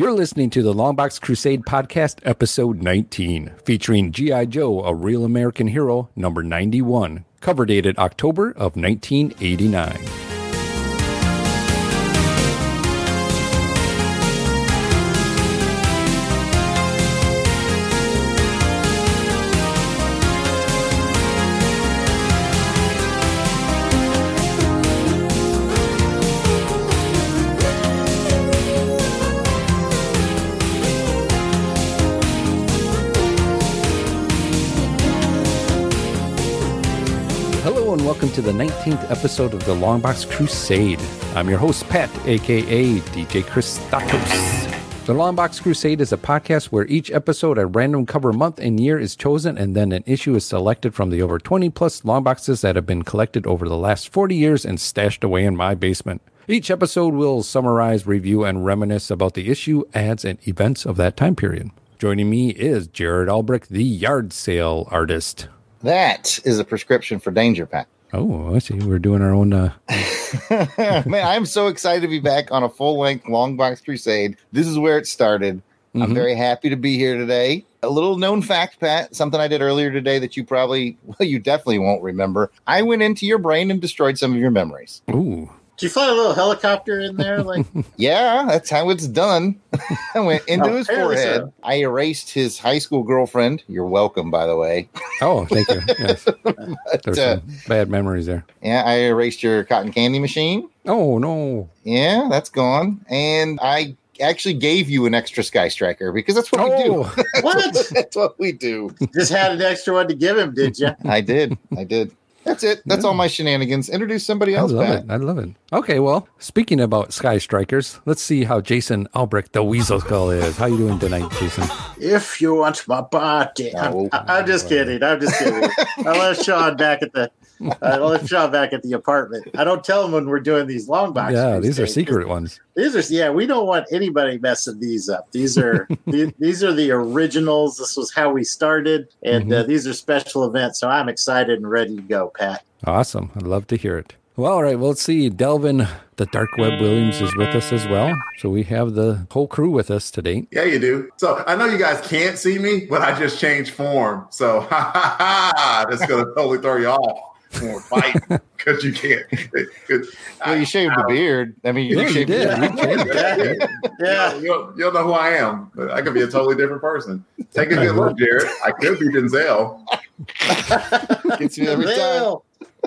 You're listening to the Longbox Crusade Podcast, episode 19, featuring G.I. Joe, a real American hero, number 91, cover dated October of 1989. 18th episode of the Longbox Crusade. I'm your host, Pat, aka DJ Christatos. The Longbox Crusade is a podcast where each episode, a random cover month and year is chosen, and then an issue is selected from the over 20 plus longboxes that have been collected over the last 40 years and stashed away in my basement. Each episode will summarize, review, and reminisce about the issue, ads, and events of that time period. Joining me is Jared Albrecht, the yard sale artist. That is a prescription for danger, Pat. Oh, I see. We're doing our own. Uh, Man, I'm so excited to be back on a full length long box crusade. This is where it started. I'm Mhm. very happy to be here today. A little known fact, Pat, something I did earlier today that you probably, well, you definitely won't remember. I went into your brain and destroyed some of your memories. ooh, Did you fly a little helicopter in there? Like, Yeah, that's how it's done. I went into his Apparently so. forehead. I erased his high school girlfriend. You're welcome, by the way. oh, thank you. Yes, there's uh, some bad memories there. Yeah, I erased your cotton candy machine. Oh no! Yeah, that's gone. And I actually gave you an extra Sky Striker because that's what we do. Oh, what? that's what we do. Just had an extra one to give him, did you? I did. I did. That's it. That's all my shenanigans. Introduce somebody I else, love Pat. it. I love it. Okay, well, speaking about Sky Strikers, let's see how Jason Albrecht, the Weasel Skull, is. How you doing tonight, Jason? If you want my body, No. I'm, I'm just kidding. I'm just kidding. I left Sean back at the. I left Sean back at the apartment. I don't tell them when we're doing these long boxes. yeah, these are secret ones. These are yeah. We don't want anybody messing these up. These are these, these are the originals. This was how we started, and uh, these are special events. So I'm excited and ready to go, Pat. Awesome. I'd love to hear it. Well, all right. Well, let's see. Delvin, the Dark Web Williams, is with us as well. So we have the whole crew with us today. Yeah, you do. So I know you guys can't see me, but I just changed form. So ha ha ha! That's gonna totally throw you off when we're because you can't. Well, you shaved the beard. I mean, you Yeah, you shaved did. the You changed. Yeah, yeah. You'll, you'll know who I am. I could be a totally different person. Take a good look, Jared. I could be Denzel. Gets me every time.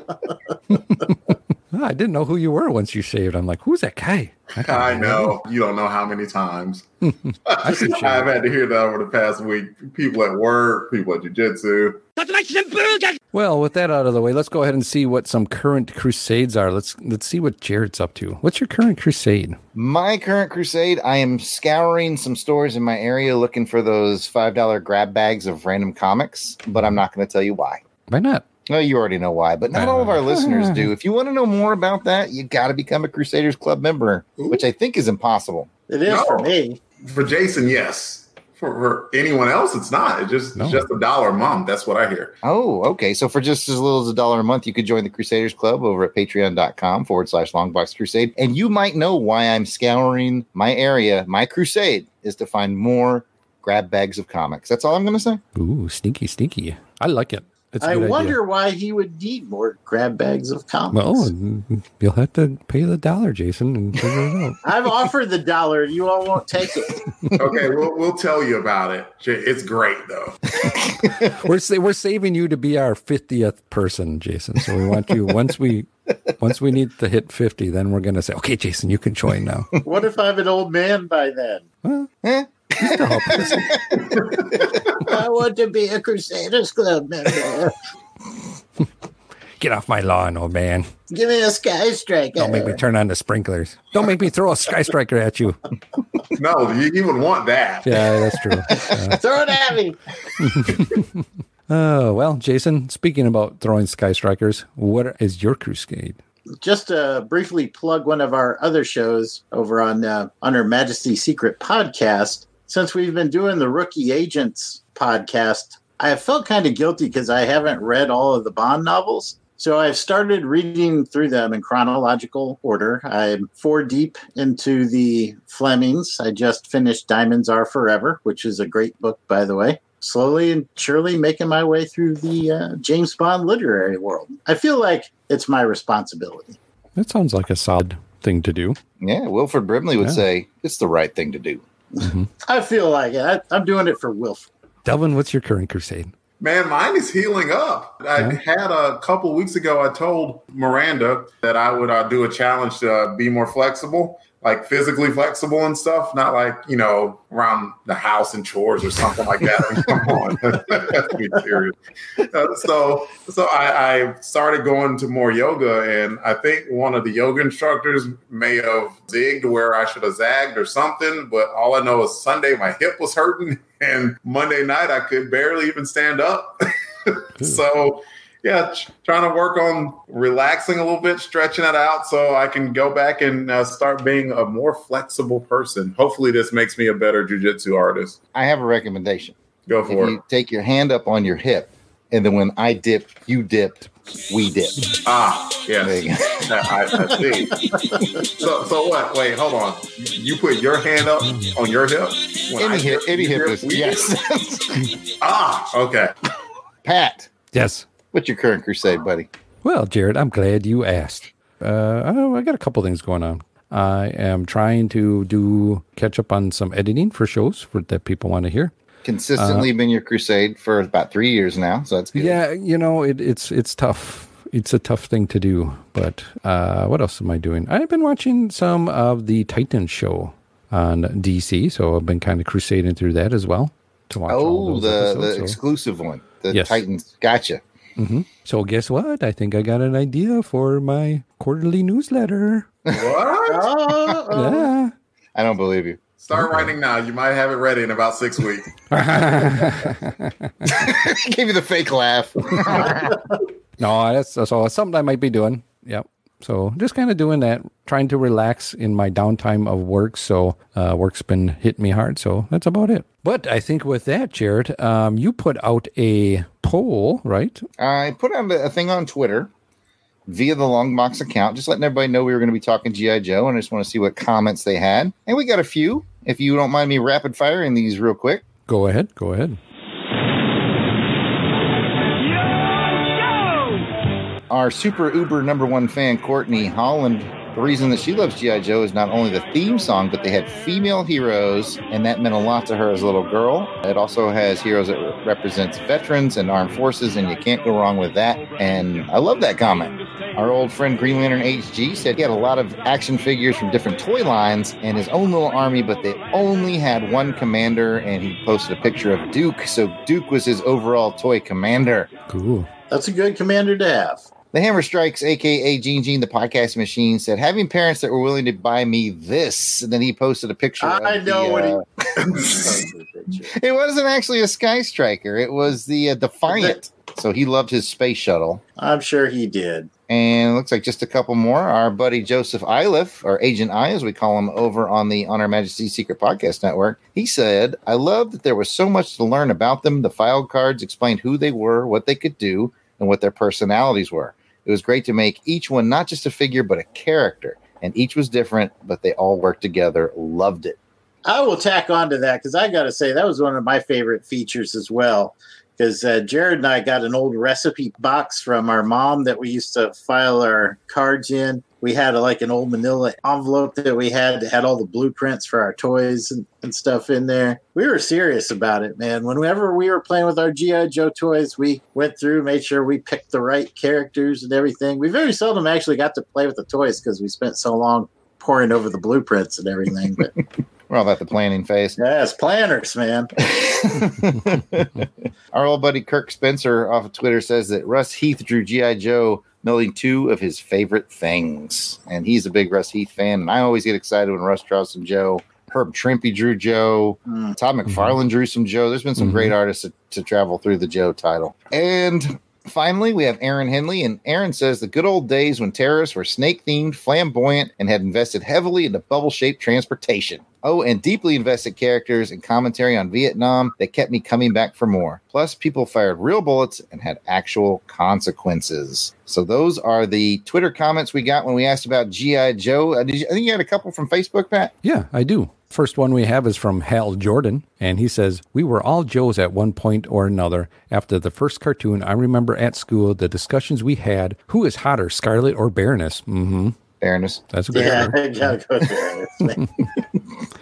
Well, Ah, I didn't know who you were once you shaved. I'm like, who's that guy? don't I know. You don't know how many times I should shave. I've had to hear that over the past week. People at work, people at jujitsu. Well, with that out of the way, let's go ahead and see what some current crusades are. Let's let's see what Jared's up to. What's your current crusade? My current crusade, I am scouring some stores in my area looking for those $5 grab bags of random comics, but I'm not going to tell you why. Why not? Well, you already know why, but not all of our uh-huh. listeners do. If you want to know more about that, you got to become a Crusaders Club member, which I think is impossible. it is No. for me. For Jason, yes. For, for anyone else, it's not. It's just No. it's just a dollar a month. That's what I hear. Oh, okay. So for just as little as a dollar a month, you could join the Crusaders Club over at patreon.com forward slash longbox crusade. And you might know why I'm scouring my area. My crusade is to find more grab bags of comics. That's all I'm going to say. Ooh, stinky, stinky. I like it. It's a I good wonder idea. why he would need more grab bags of comics. Well, you'll have to pay the dollar, Jason, and figure it out. I've offered the dollar, you all won't take it. Okay, we'll we'll tell you about it. It's great though. we're sa- we're saving you to be our fiftieth person, Jason. So we want you once we once we need to hit fifty, then we're gonna say, okay, Jason, you can join now. What if I'm an old man by then? Well, Eh? To help us. I want to be a Crusaders Club member. Get off my lawn, old man. Give me a Sky Striker. Don't make me turn on the sprinklers. Don't make me throw a sky striker at you. No, you, even want that. Yeah, that's true. Uh, Throw it at me. Oh, well, Jason, speaking about throwing sky strikers, what is your crusade? Just to briefly plug one of our other shows over on uh, on Her Majesty's Secret podcast. Since we've been doing the Rookie Agents podcast, I have felt kind of guilty because I haven't read all of the Bond novels. So I've started reading through them in chronological order. I'm four deep into the Flemings. I just finished Diamonds Are Forever, which is a great book, by the way. Slowly and surely making my way through the uh, James Bond literary world. I feel like it's my responsibility. That sounds like a solid thing to do. Yeah, Wilford Brimley would Yeah. say it's the right thing to do. I feel like it. I, I'm doing it for Wilf. Delvin, what's your current crusade? Man, mine is healing up. I Yeah. had a couple weeks ago. I told Miranda that I would uh, do a challenge to uh, be more flexible, like physically flexible and stuff. Not like you know around the house and chores or something like that. I mean, come on, be serious. Uh, so, so I, I started going to more yoga, and I think one of the yoga instructors may have zigged where I should have zagged or something. But all I know is Sunday my hip was hurting, and Monday night I could barely even stand up. so yeah ch- trying to work on relaxing a little bit stretching it out so i can go back and uh, start being a more flexible person. Hopefully this makes me a better jujitsu artist. I have a recommendation. go If for you it. take your hand up on your hip, and then when I dip, you dip, we dip. ah There yes. I, I see. So so what? Wait hold on. You put your hand up on your hip? When I Any hip, dip, any you hip is yes. ah okay. Pat, Yes. What's your current crusade, buddy? Well, Jared, I'm glad you asked. Uh, I, I got a couple things going on. I am trying to do catch up on some editing for shows for, that people want to hear. Consistently been your crusade for about three years now, so that's good. Yeah, you know, it, it's it's tough. It's a tough thing to do. But uh, what else am I doing? I've been watching some of the Titan show on DC, so I've been kind of crusading through that as well to watch. Oh, the episodes, the so- exclusive one, the Yes. Titans. Gotcha. Mm-hmm. So guess what? I think I got an idea for my quarterly newsletter. what Yeah. I don't believe you. start writing now you might have it ready in about six weeks Gave you the fake laugh. No, that's, that's all. It's something I might be doing. Yep. So just kind of doing that, trying to relax in my downtime of work. So uh, work's been hitting me hard. So that's about it. But I think with that, Jared, um, you put out a poll, right? I put out a thing on Twitter via the Longbox account, just letting everybody know we were going to be talking GI Joe, and I just want to see what comments they had. And we got a few. If you don't mind me rapid firing these real quick. Go ahead. Go ahead. Our super uber number one fan, Courtney Holland, the reason that she loves G.I. Joe is not only the theme song, but they had female heroes, and that meant a lot to her as a little girl. It also has heroes that re- represents veterans and armed forces, and you can't go wrong with that. And I love that comment. Our old friend Green Lantern HG said he had a lot of action figures from different toy lines and his own little army, but they only had one commander, and he posted a picture of Duke. So Duke was his overall toy commander. Cool. that's a good commander to have. The Hammer Strikes, aka Gene Gene, the podcast machine, said having parents that were willing to buy me this. And then he posted a picture. I know the, what he- uh, It wasn't actually a Sky Striker. It was the uh, Defiant. So he loved his space shuttle. I'm sure he did. And it looks like just a couple more. Our buddy Joseph Iliff, or Agent I, as we call him over on the On Her Majesty's Secret Podcast Network, he said, I love that there was so much to learn about them. The file cards explained who they were, what they could do, and what their personalities were. It was great to make each one not just a figure, but a character. And each was different, but they all worked together. Loved it. I will tack on to that because I got to say that was one of my favorite features as well. Because uh, Jared and I got an old recipe box from our mom that we used to file our cards in. We had a, like an old manila envelope that we had that had all the blueprints for our toys and, and stuff in there. We were serious about it, man. Whenever we were playing with our G.I. Joe toys, we went through, made sure we picked the right characters and everything. We very seldom actually got to play with the toys because we spent so long poring over the blueprints and everything. But We're all about the planning phase. Yes, planners, man. Our old buddy Kirk Spencer off of Twitter says that Russ Heath drew G.I. Joe knowing two of his favorite things. And he's a big Russ Heath fan. And I always get excited when Russ draws some Joe. Herb Trimpe drew Joe. Mm. Todd McFarlane drew some Joe. There's been some Mhm. great artists to, to travel through the Joe title. And finally, we have Aaron Henley. And Aaron says the good old days when terrorists were snake themed, flamboyant, and had invested heavily into bubble shaped transportation. Oh, and deeply invested characters and commentary on Vietnam that kept me coming back for more. Plus, people fired real bullets and had actual consequences. So those are the Twitter comments we got when we asked about GI Joe. Uh, did you, I think you had a couple from Facebook, Pat. Yeah, I do. First one we have is from Hal Jordan, and he says, We were all Joes at one point or another. After the first cartoon, I remember at school the discussions we had who is hotter, Scarlett or Baroness? Mm hmm. Fairness. That's a good Yeah, one. I gotta go there.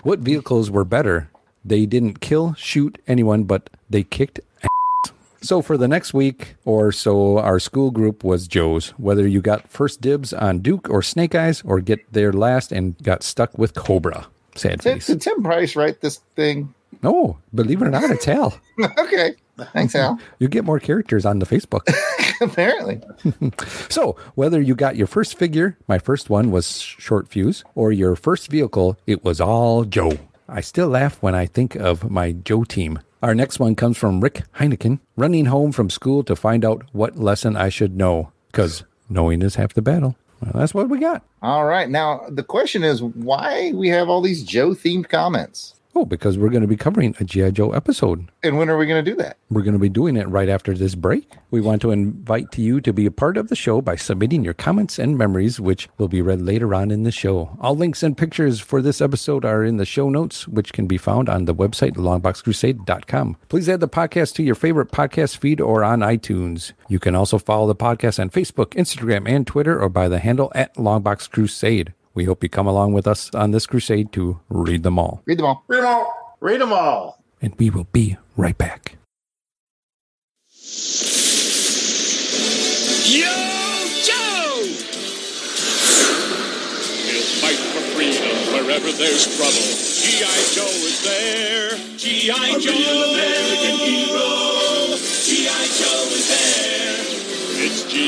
What vehicles were better? They didn't kill, shoot anyone, but they kicked ass. So for the next week or so, our school group was Joe's. Whether you got first dibs on Duke or Snake Eyes, or get there last and got stuck with Cobra. Sad Did, face. did Tim Price write this thing? No, believe it or not, it's Hal. okay. Thanks, Al. You get more characters on the Facebook. Apparently. so, whether you got your first figure, my first one was short fuse, or your first vehicle, it was all Joe. I still laugh when I think of my Joe team. Our next one comes from Rick Heineken, running home from school to find out what lesson I should know, because knowing is half the battle. Well, that's what we got. All right. Now, the question is why we have all these Joe themed comments? Oh, because we're going to be covering a G.I. Joe episode. And when are we going to do that? We're going to be doing it right after this break. We want to invite you to be a part of the show by submitting your comments and memories, which will be read later on in the show. All links and pictures for this episode are in the show notes, which can be found on the website longboxcrusade.com. Please add the podcast to your favorite podcast feed or on iTunes. You can also follow the podcast on Facebook, Instagram, and Twitter, or by the handle at Longbox Crusade. We hope you come along with us on this crusade to read them all. Read them all. Read 'em all. Read them all. And we will be right back. Yo, Joe! He'll fight for freedom wherever there's trouble. G.I. Joe is there. G.I. Joe, American hero.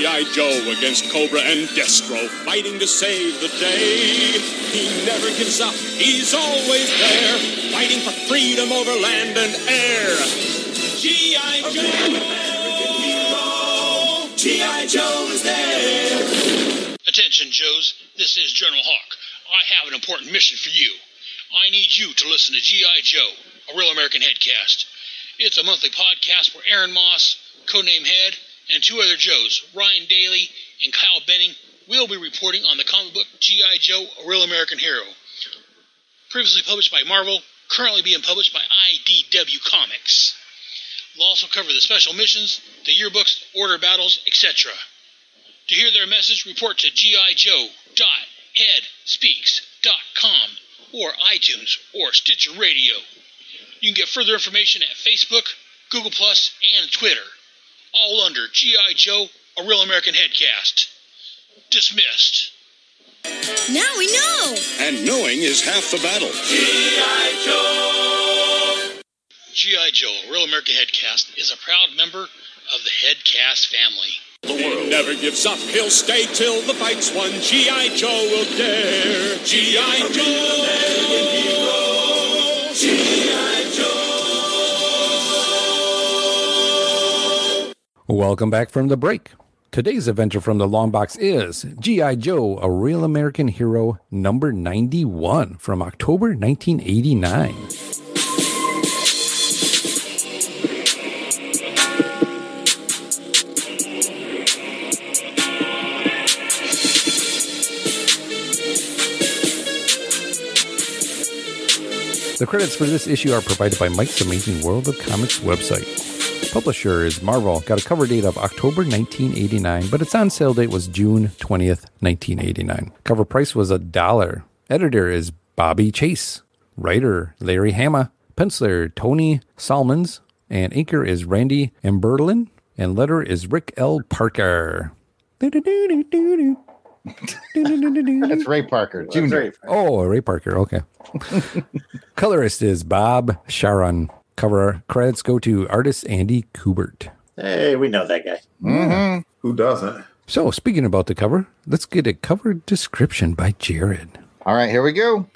G.I. Joe against Cobra and Destro, fighting to save the day. He never gives up, he's always there, fighting for freedom over land and air. G.I. Joe! G.I. Joe is there! Attention, Joes. This is General Hawk. I have an important mission for you. I need you to listen to G.I. Joe, a real American headcast. It's a monthly podcast where Aaron Moss, codename Head, and two other Joes, Ryan Daly and Kyle Benning, will be reporting on the comic book G.I. Joe, a real American hero. Previously published by Marvel, currently being published by IDW Comics. We'll also cover the special missions, the yearbooks, order battles, etc. To hear their message, report to gijoe.headspeaks.com or iTunes or Stitcher Radio. You can get further information at Facebook, Google and Twitter, all under G.I. Joe, a real American headcast. Dismissed. Now we know! And knowing is half the battle. G.I. Joe, G.I. Joe, a real American headcast, is a proud member of the Headcast family. The world. He never gives up, he'll stay till the fight's won. G.I. Joe will dare. G.I. Joe! Welcome back from the break. Today's adventure from the long box is G.I. Joe, a real American hero, number 91 from October 1989. The credits for this issue are provided by Mike's Amazing World of Comics website. Publisher is Marvel. Got a cover date of October 1989, but its on sale date was June 20th, 1989. Cover price was a dollar. Editor is Bobbie Chase. Writer Larry Hama. Penciler Tony Salmons. And inker is Randy Emberlin. And letter is Rick L. Parker. That's Ray Parker, Jr. That's right. Oh, Ray Parker. Okay. Colorist is Bob Sharen. Cover credits go to artist Andy Kubert. Hey, we know that guy. Mm-hmm. Who doesn't? So, speaking about the cover, let's get a cover description by Jared. All right, here we go.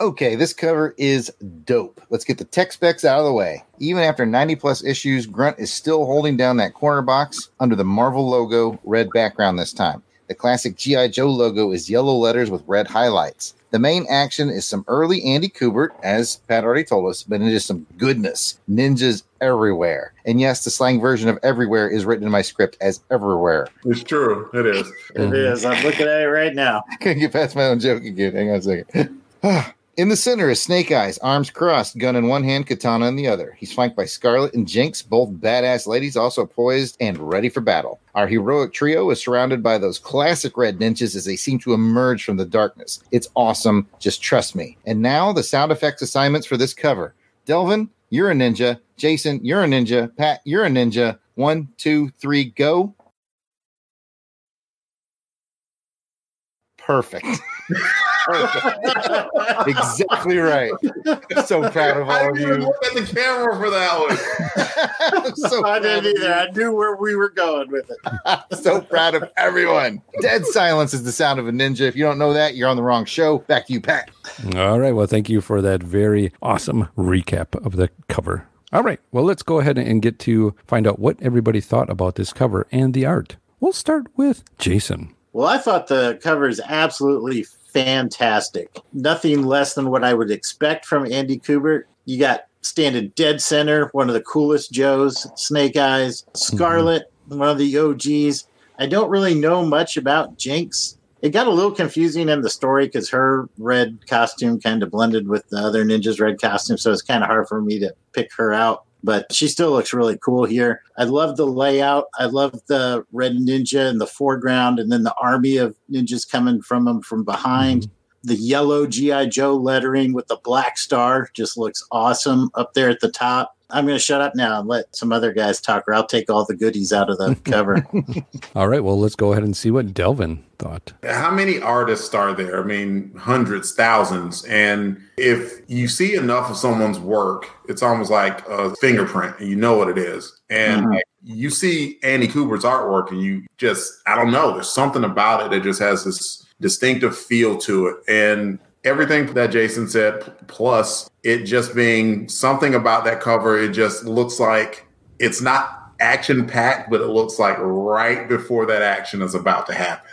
Okay, this cover is dope. Let's get the tech specs out of the way. Even after 90 plus issues, Grunt is still holding down that corner box under the Marvel logo, red background this time. The classic G.I. Joe logo is yellow letters with red highlights. The main action is some early Andy Kubert, as Pat already told us, but it is some goodness. Ninjas everywhere. And yes, the slang version of everywhere is written in my script as everywhere. It's true. It is. It is. I'm looking at it right now. Can't get past my own joke again. Hang on a second. Ah. In the center is Snake Eyes, arms crossed, gun in one hand, katana in the other. He's flanked by Scarlett and Jinx, both badass ladies, also poised and ready for battle. Our heroic trio is surrounded by those classic red ninjas as they seem to emerge from the darkness. It's awesome. Just trust me. And now the sound effects assignments for this cover. Delvin, you're a ninja. Jason, you're a ninja. Pat, you're a ninja. One, two, three, go. Perfect. Perfect. exactly right. I'm so proud of all of didn't even you. look at the camera for that one. I'm so I proud didn't of either. I knew where we were going with it. you. so proud of everyone. Dead silence is the sound of a ninja. If you don't know that, you're on the wrong show. Back to you, Pat. All right. Well, thank you for that very awesome recap of the cover. All right. Well, let's go ahead and get to find out what everybody thought about this cover and the art. We'll start with Jason. Well, I thought the cover is absolutely fantastic. Nothing less than what I would expect from Andy Kubert. You got standing dead center, one of the coolest Joes, Snake Eyes, mhm. Scarlett, one of the OGs. I don't really know much about Jinx. It got a little confusing in the story because her red costume kind of blended with the other ninjas' red costume, so it's kind of hard for me to pick her out but she still looks really cool here. I love the layout. I love the red ninja in the foreground and then the army of ninjas coming from them from behind. Mm-hmm. The yellow GI Joe lettering with the black star just looks awesome up there at the top. I'm going to shut up now and let some other guys talk, or I'll take all the goodies out of the cover. All right. Well, let's go ahead and see what Delvin thought. How many artists are there? I mean, hundreds, thousands. And if you see enough of someone's work, it's almost like a fingerprint and you know what it is. And Mhm. you see Andy Kubert's artwork and you just, I don't know, there's something about it that just has this distinctive feel to it. And everything that Jason said, plus it just being something about that cover, it just looks like it's not action packed, but it looks like right before that action is about to happen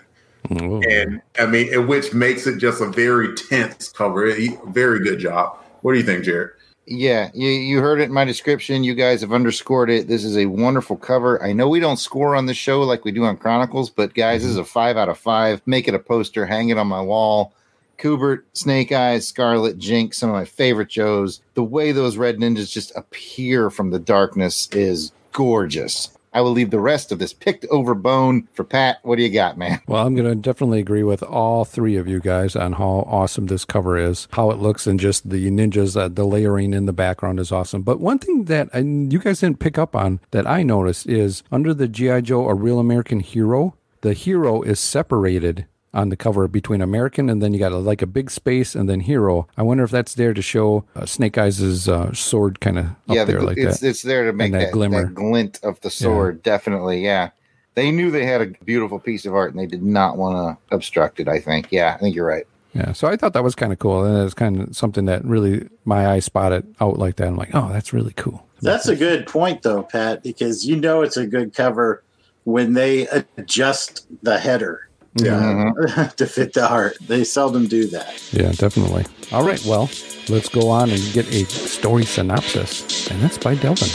Oh, and I mean, it- which makes it just a very tense cover. Very good job. What do you think, Jared? Yeah, you, you heard it in my description. You guys have underscored it. This is a wonderful cover. I know we don't score on the show like we do on Chronicles, but guys, this is a mm-hmm. five out of five. Make it a poster, hang it on my wall. Kubert, Snake Eyes, Scarlett, Jinx, some of my favorite shows. The way those red ninjas just appear from the darkness is gorgeous. I will leave the rest of this picked over bone for Pat. What do you got, man? Well, I'm going to definitely agree with all three of you guys on how awesome this cover is, how it looks, and just the ninjas, uh, the layering in the background is awesome. But one thing that I, you guys didn't pick up on that I noticed is under the G.I. Joe, a real American hero, the hero is separated on the cover between American and then you got a, like a big space and then hero. I wonder if that's there to show uh, Snake Eyes' uh, sword kind of up yeah, there the, like it's that. it's there to make that that, that, glint of the sword. Definitely, yeah. They knew they had a beautiful piece of art, and they did not want to obstruct it. I think. Yeah, I think you're right. Yeah, so I thought that was kind of cool, and it's kind of something that really my eye spotted out like that. I'm like, oh, that's really cool. That's a good point, though, Pat, because you know it's a good cover when they adjust the header Mhm. to fit the art. They seldom do that. Yeah, definitely. All right, well, let's go on and get a story synopsis, and that's by Delvin.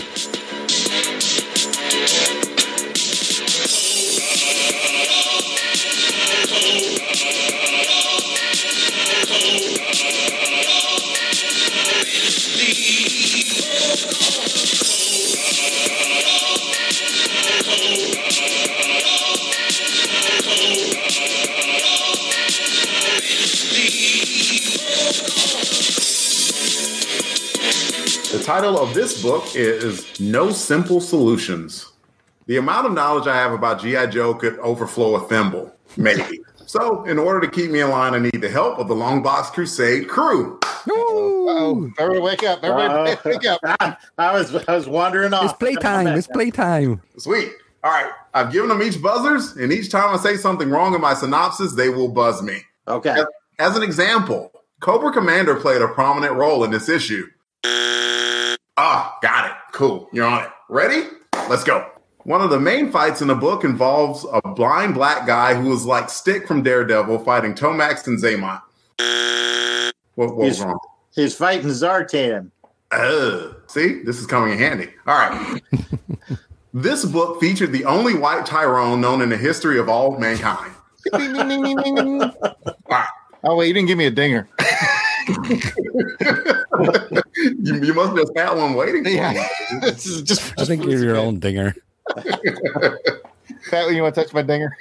Title of this book is No Simple Solutions. The amount of knowledge I have about G.I. Joe could overflow a thimble, maybe. so, in order to keep me in line, I need the help of the Long Box Crusade crew. Oh, everybody wake up! Everybody Uh, wake up! I was I was wandering off. It's playtime. It's playtime. Sweet. All right. I've given them each buzzers, and each time I say something wrong in my synopsis, they will buzz me. Okay. As an example, Cobra Commander played a prominent role in this issue. Ah, got it. Cool. You're on it. Ready? Let's go. One of the main fights in the book involves a blind black guy who is like Stick from Daredevil fighting Tomax and Xamot. What, what was He's- wrong? He's fighting Zartan. Uh, see, this is coming in handy. All right. this book featured the only white Tyrone known in the history of all mankind. All right. Oh wait, you didn't give me a dinger. you, you must just had one waiting for Yeah. you. this is just. I think you're your own dinger. Pat, you want to touch my dinger?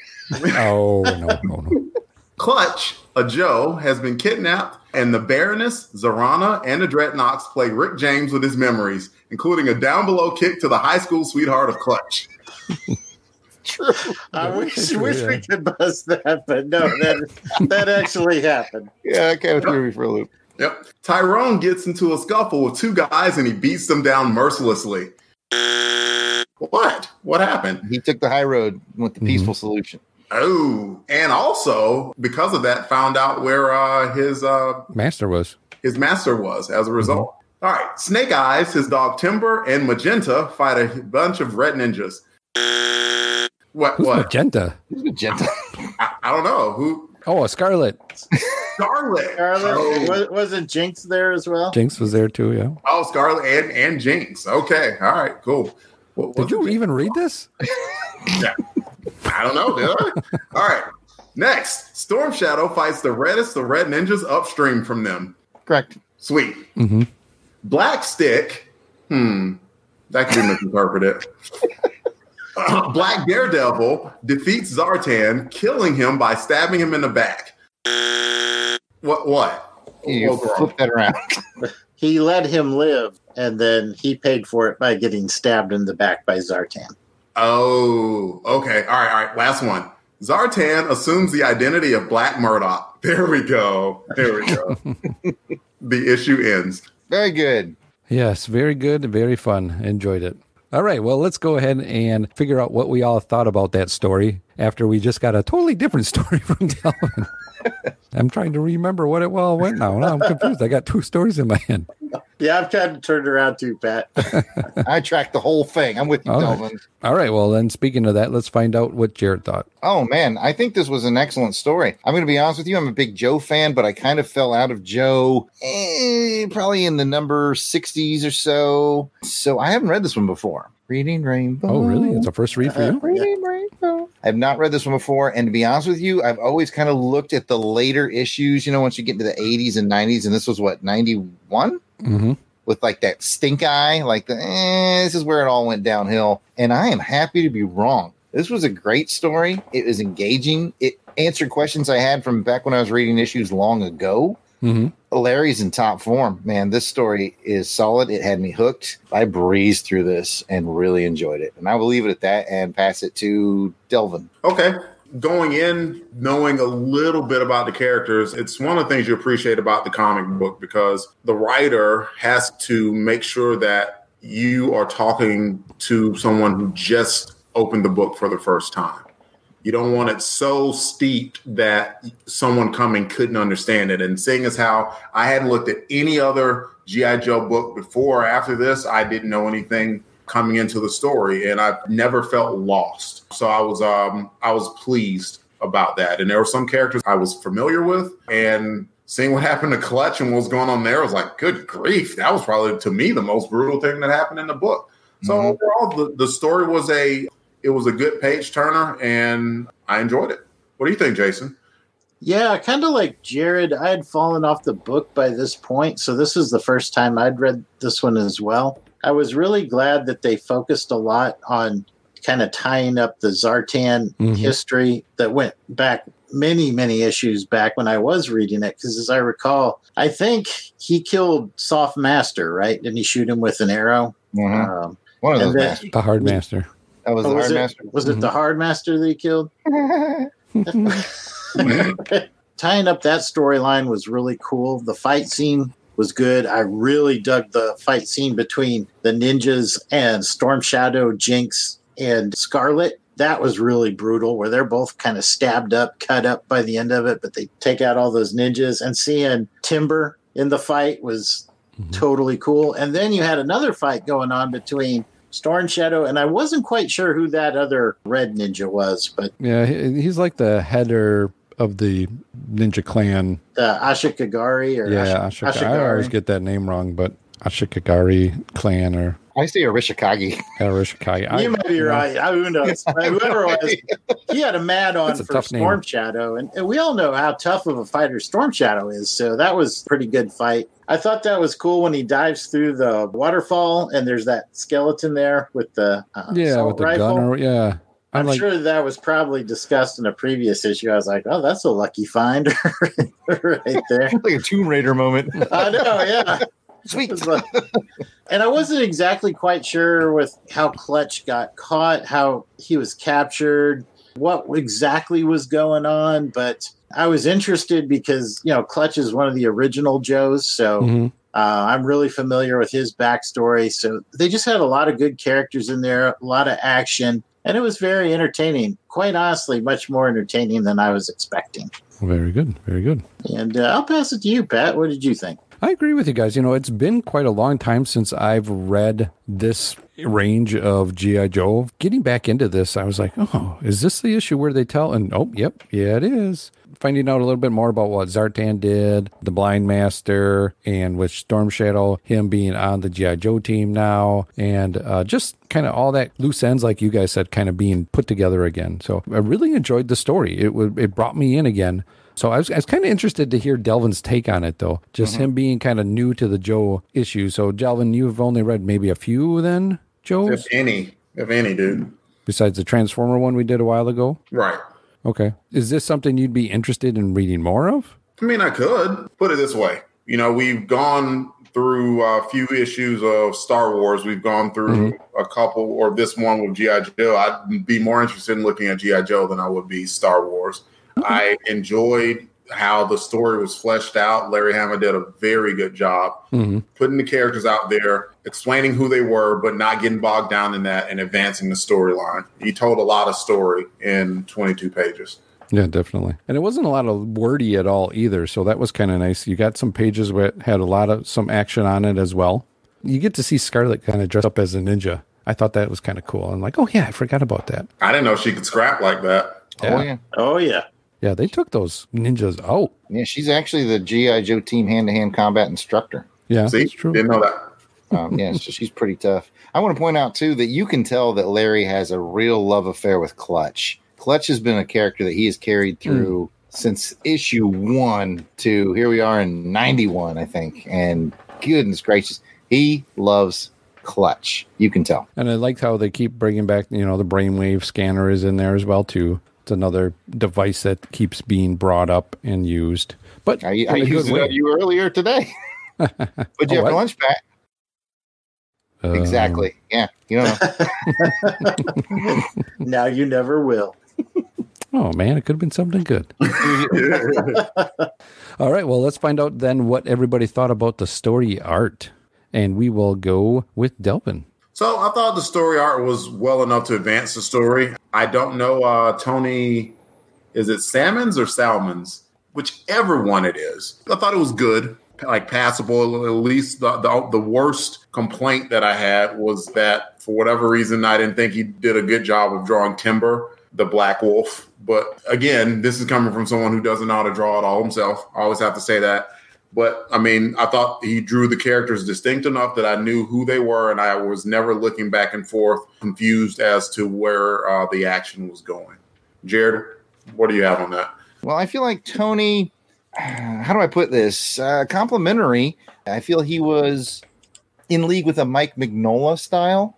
Oh no, no, no. Clutch, a Joe, has been kidnapped, and the Baroness, Zarana, and the Dreadnoks play Rick James with his memories, including a down below kick to the high school sweetheart of Clutch. True. I Yeah, wish, true, wish we could bust that, but no, that that actually happened. Yeah, that kind of threw me for a loop. Yep. Tyrone gets into a scuffle with two guys and he beats them down mercilessly. What? What happened? He took the high road with the Mhm. peaceful solution. Oh, and also because of that, found out where uh, his uh, Master was. his master was as a result. All right, Snake Eyes, his dog Timber, and Magenta fight a bunch of red ninjas. What? Who's What? Magenta? He's a gentle. I, I don't know who. Oh, a Scarlett. Scarlett. Scarlett, Oh, was, wasn't Jinx there as well? Jinx was there too. Yeah. oh, Scarlett and and Jinx. Okay, all right, cool. What, Did you even read this? yeah. I don't know, did I? All right. Next, Storm Shadow fights the reddest, the red ninjas upstream from them. Correct. Sweet. Mm-hmm. Black Stick. Hmm. That could be misinterpreted. Black Daredevil defeats Zartan, killing him by stabbing him in the back. What? What? You What's flip that around. He let him live, and then he paid for it by getting stabbed in the back by Zartan. Oh, okay. All right, all right. Last one. Zartan assumes the identity of Black Murdock. There we go. There we go. the issue ends. Very good. Yes, very good, very fun. Enjoyed it. All right, well, let's go ahead and figure out what we all thought about that story after we just got a totally different story from Delvin. I'm trying to remember what it all went now. Now I'm confused. I got two stories in my head. Yeah, I've tried to turn it around too, Pat. I tracked the whole thing. I'm with you, All right. Delvin. All right, well, then speaking of that, let's find out what Jared thought. Oh man, I think this was an excellent story. I'm going to be honest with you. I'm a big Joe fan, but I kind of fell out of Joe eh, probably in the number 60s or so. So I haven't read this one before. Reading Rainbow. Oh, really? It's a first read for you? Reading Rainbow. I've not read this one before, and to be honest with you, I've always kind of looked at the later issues. You know, once you get into the 80s and 90s, and this was what 91 Mm-hmm. with like that stink eye, like the eh, this is where it all went downhill. And I am happy to be wrong. This was a great story. It was engaging. It answered questions I had from back when I was reading issues long ago. Mm-hmm. Larry's in top form, man. This story is solid. It had me hooked. I breezed through this and really enjoyed it. And I will leave it at that and pass it to Delvin. Okay. Going in, knowing a little bit about the characters, it's one of the things you appreciate about the comic book because the writer has to make sure that you are talking to someone who just opened the book for the first time. You don't want it so steeped that someone coming couldn't understand it. And seeing as how I hadn't looked at any other G.I. Joe book before or after this, I didn't know anything coming into the story and I've never felt lost. So I was um I was pleased about that. And there were some characters I was familiar with and seeing what happened to Clutch and what was going on there I was like, good grief. That was probably to me the most brutal thing that happened in the book. So Mhm. overall the, the story was a it was a good page turner and I enjoyed it. What do you think, Jason? Yeah, kind of like Jared, I had fallen off the book by this point, so this is the first time I'd read this one as well. I was really glad that they focused a lot on kind of tying up the Zartan Mhm. history that went back many, many issues back when I was reading it. Because as I recall, I think he killed Soft Master, right? Didn't he shoot him with an arrow? Mhm. Um, One of and those then- masters. The Hard Master. That was oh, the was hard it, master. was it the hard master that he killed? tying up that storyline was really cool. The fight scene was good. I really dug the fight scene between the ninjas and Storm Shadow, Jinx, and Scarlett. That was really brutal, where they're both kind of stabbed up, cut up by the end of it, but they take out all those ninjas. And seeing Timber in the fight was Mhm. totally cool. And then you had another fight going on between Storm Shadow, and I wasn't quite sure who that other red ninja was, but Yeah, he's like the header of the Ninja Clan. uh, Ashikagari or Yeah, Ashi- Ashika, I always get that name wrong, but Ashikagari Clan or I say Arishikagi. Arishikage. I- You might be right. I, who knows? Whoever it was, he had a mad on a for tough name. Storm Shadow, and, and we all know how tough of a fighter Storm Shadow is. So that was a pretty good fight. I thought that was cool when he dives through the waterfall, and there's that skeleton there with the uh, Yeah, assault with the rifle. gun. Or, yeah. I'm, I'm like, sure that was probably discussed in a previous issue. I was like, "Oh, that's a lucky find right there." like a Tomb Raider moment. I know, yeah. Sweet. And I wasn't exactly quite sure with how Clutch got caught, how he was captured, what exactly was going on, but I was interested because you know Clutch is one of the original Joes, so mhm. uh, I'm really familiar with his backstory. So they just had a lot of good characters in there, a lot of action, and it was very entertaining. Quite honestly, much more entertaining than I was expecting. Very good. Very good. And uh, I'll pass it to you, Pat. What did you think? I agree with you guys. You know, it's been quite a long time since I've read this range of G.I. Joe. Getting back into this, I was like, oh, is this the issue where they tell? And oh, yep, yeah, it is. Finding out a little bit more about what Zartan did, the Blind Master, and with Storm Shadow, him being on the G.I. Joe team now, and uh, just kind of all that loose ends, like you guys said, kind of being put together again. So I really enjoyed the story. It would it brought me in again. So I was, I was kind of interested to hear Delvin's take on it, though. Just mm-hmm. him being kind of new to the Joe issue. So, Delvin, you've only read maybe a few then, Joe? If any, if any, dude. besides the Transformer one we did a while ago. Right. Okay. Is this something you'd be interested in reading more of? I mean, I could put it this way. You know, we've gone through a few issues of Star Wars. We've gone through mm-hmm. a couple, or this one with GI Joe. I'd be more interested in looking at GI Joe than I would be Star Wars. I enjoyed how the story was fleshed out. Larry Hama did a very good job Mm-hmm. putting the characters out there, explaining who they were, but not getting bogged down in that and advancing the storyline. He told a lot of story in 22 pages. Yeah, definitely. And it wasn't a lot of wordy at all either. So that was kind of nice. You got some pages where it had a lot of some action on it as well. You get to see Scarlett kind of dress up as a ninja. I thought that was kind of cool. I'm like, oh, yeah, I forgot about that. I didn't know she could scrap like that. Oh yeah. Oh yeah. Yeah, they took those ninjas out. Yeah, she's actually the GI Joe team hand to hand combat instructor. Yeah, See, that's true. didn't know that. Um, yeah, so she's pretty tough. I want to point out too that you can tell that Larry has a real love affair with Clutch. Clutch has been a character that he has carried through since issue one to here we are in '91, I think. And goodness gracious, he loves Clutch. You can tell. And I liked how they keep bringing back, you know, the brainwave scanner is in there as well too. It's another device that keeps being brought up and used. But I, in I a good used it on you earlier today. But you Oh, have what? lunch, Pat? Uh, exactly. Yeah. You know. Now you never will. Oh man, it could have been something good. All right, well, let's find out then what everybody thought about the story art, and we will go with Delvin. So I thought the story art was well enough to advance the story. I don't know uh, Tony, is it Salmons or Salmons? Whichever one it is. I thought it was good, like passable. At least the, the the worst complaint that I had was that for whatever reason I didn't think he did a good job of drawing Timber, the Black Wolf. But again, this is coming from someone who doesn't know how to draw it all himself. I always have to say that. But I mean, I thought he drew the characters distinct enough that I knew who they were, and I was never looking back and forth, confused as to where uh, the action was going. Jared, what do you have on that? Well, I feel like Tony, how do I put this? Uh, complimentary. I feel he was in league with a Mike Mignola style.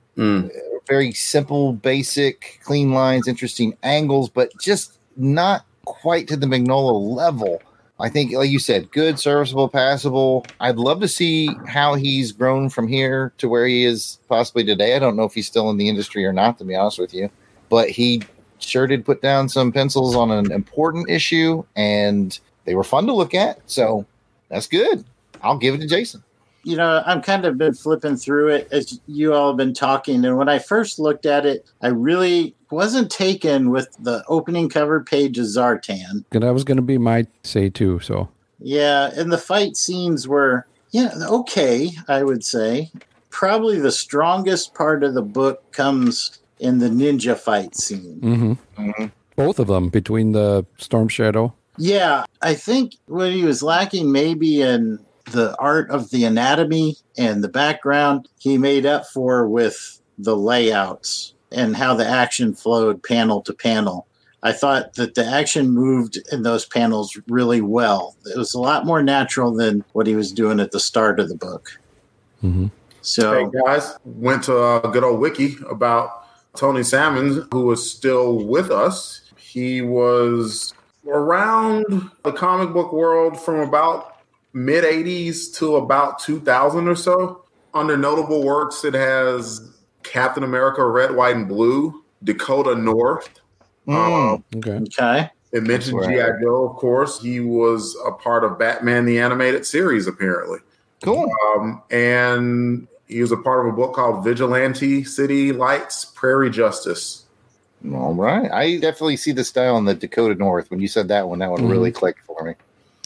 Very simple, basic, clean lines, interesting angles, but just not quite to the Mignola level. I think, like you said, good, serviceable, passable. I'd love to see how he's grown from here to where he is possibly today. I don't know if he's still in the industry or not, to be honest with you. But he sure did put down some pencils on an important issue, and they were fun to look at. So that's good. I'll give it to Jason. You know, I'm kind of been flipping through it as you all have been talking. And when I first looked at it, I really wasn't taken with the opening cover page of Zartan. And that was going to be my say too. So Yeah, and the fight scenes were, yeah, okay, I would say. probably the strongest part of the book comes in the ninja fight scene. Mm-hmm. Mhm. Both of them between the Storm Shadow. Yeah, I think what he was lacking maybe in the art of the anatomy and the background, he made up for with the layouts and how the action flowed panel to panel. I thought that the action moved in those panels really well. It was a lot more natural than what he was doing at the start of the book. Mm-hmm. So, Hey guys, went to a good old wiki about Tony Salmons, who was still with us. He was around the comic book world from about mid 80s to about 2000 or so. Under notable works, it has Captain America Red, White, and Blue, Dakota North. Mm. Okay. okay. It mentioned Right. G.I. Joe, of course. He was a part of Batman the Animated Series, apparently. Cool. Um, and he was a part of a book called Vigilante City Lights Prairie Justice. All right. I definitely see the style in the Dakota North. When you said that one, that one Mhm. really clicked for me.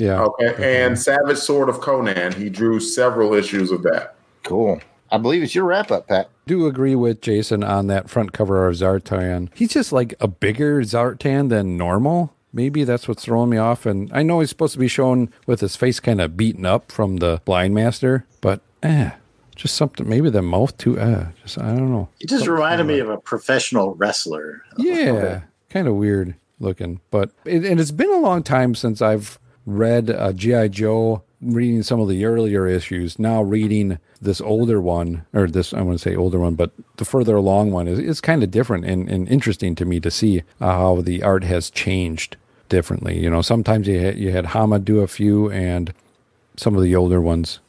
Yeah. Okay. And Savage Sword of Conan. He drew several issues of that. Cool. I believe it's your wrap up, Pat. do agree with Jason on that front cover of Zartan. He's just like a bigger Zartan than normal. Maybe that's what's throwing me off. And I know he's supposed to be shown with his face kind of beaten up from the blind master, but eh, just something. Maybe the mouth too. Eh, just I don't know. It just Something reminded me like- of a professional wrestler. Yeah, kind of weird looking, but it, and it's been a long time since I've read uh, GI Joe. Reading some of the earlier issues, now reading this older one, or this I want to say older one, but the further along one is, is kind of different and, and interesting to me to see uh, how the art has changed differently. You know, sometimes you had, you had Hama do a few, and some of the older ones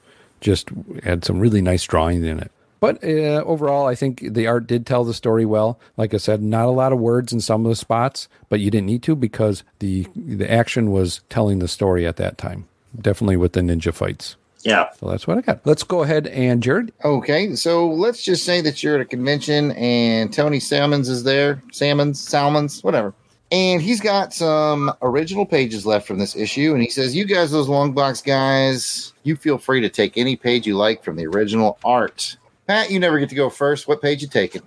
just had some really nice drawings in it. But uh, overall, I think the art did tell the story well. Like I said, not a lot of words in some of the spots, but you didn't need to because the the action was telling the story at that time. Definitely with the ninja fights. Yeah. So that's what I got. Let's go ahead and Jared. Okay, so let's just say that you're at a convention and Tony Salmons is there. Salmons, Salmons, whatever. And he's got some original pages left from this issue. And he says, You guys, those long box guys, you feel free to take any page you like from the original art. Pat, you never get to go first. What page you taking?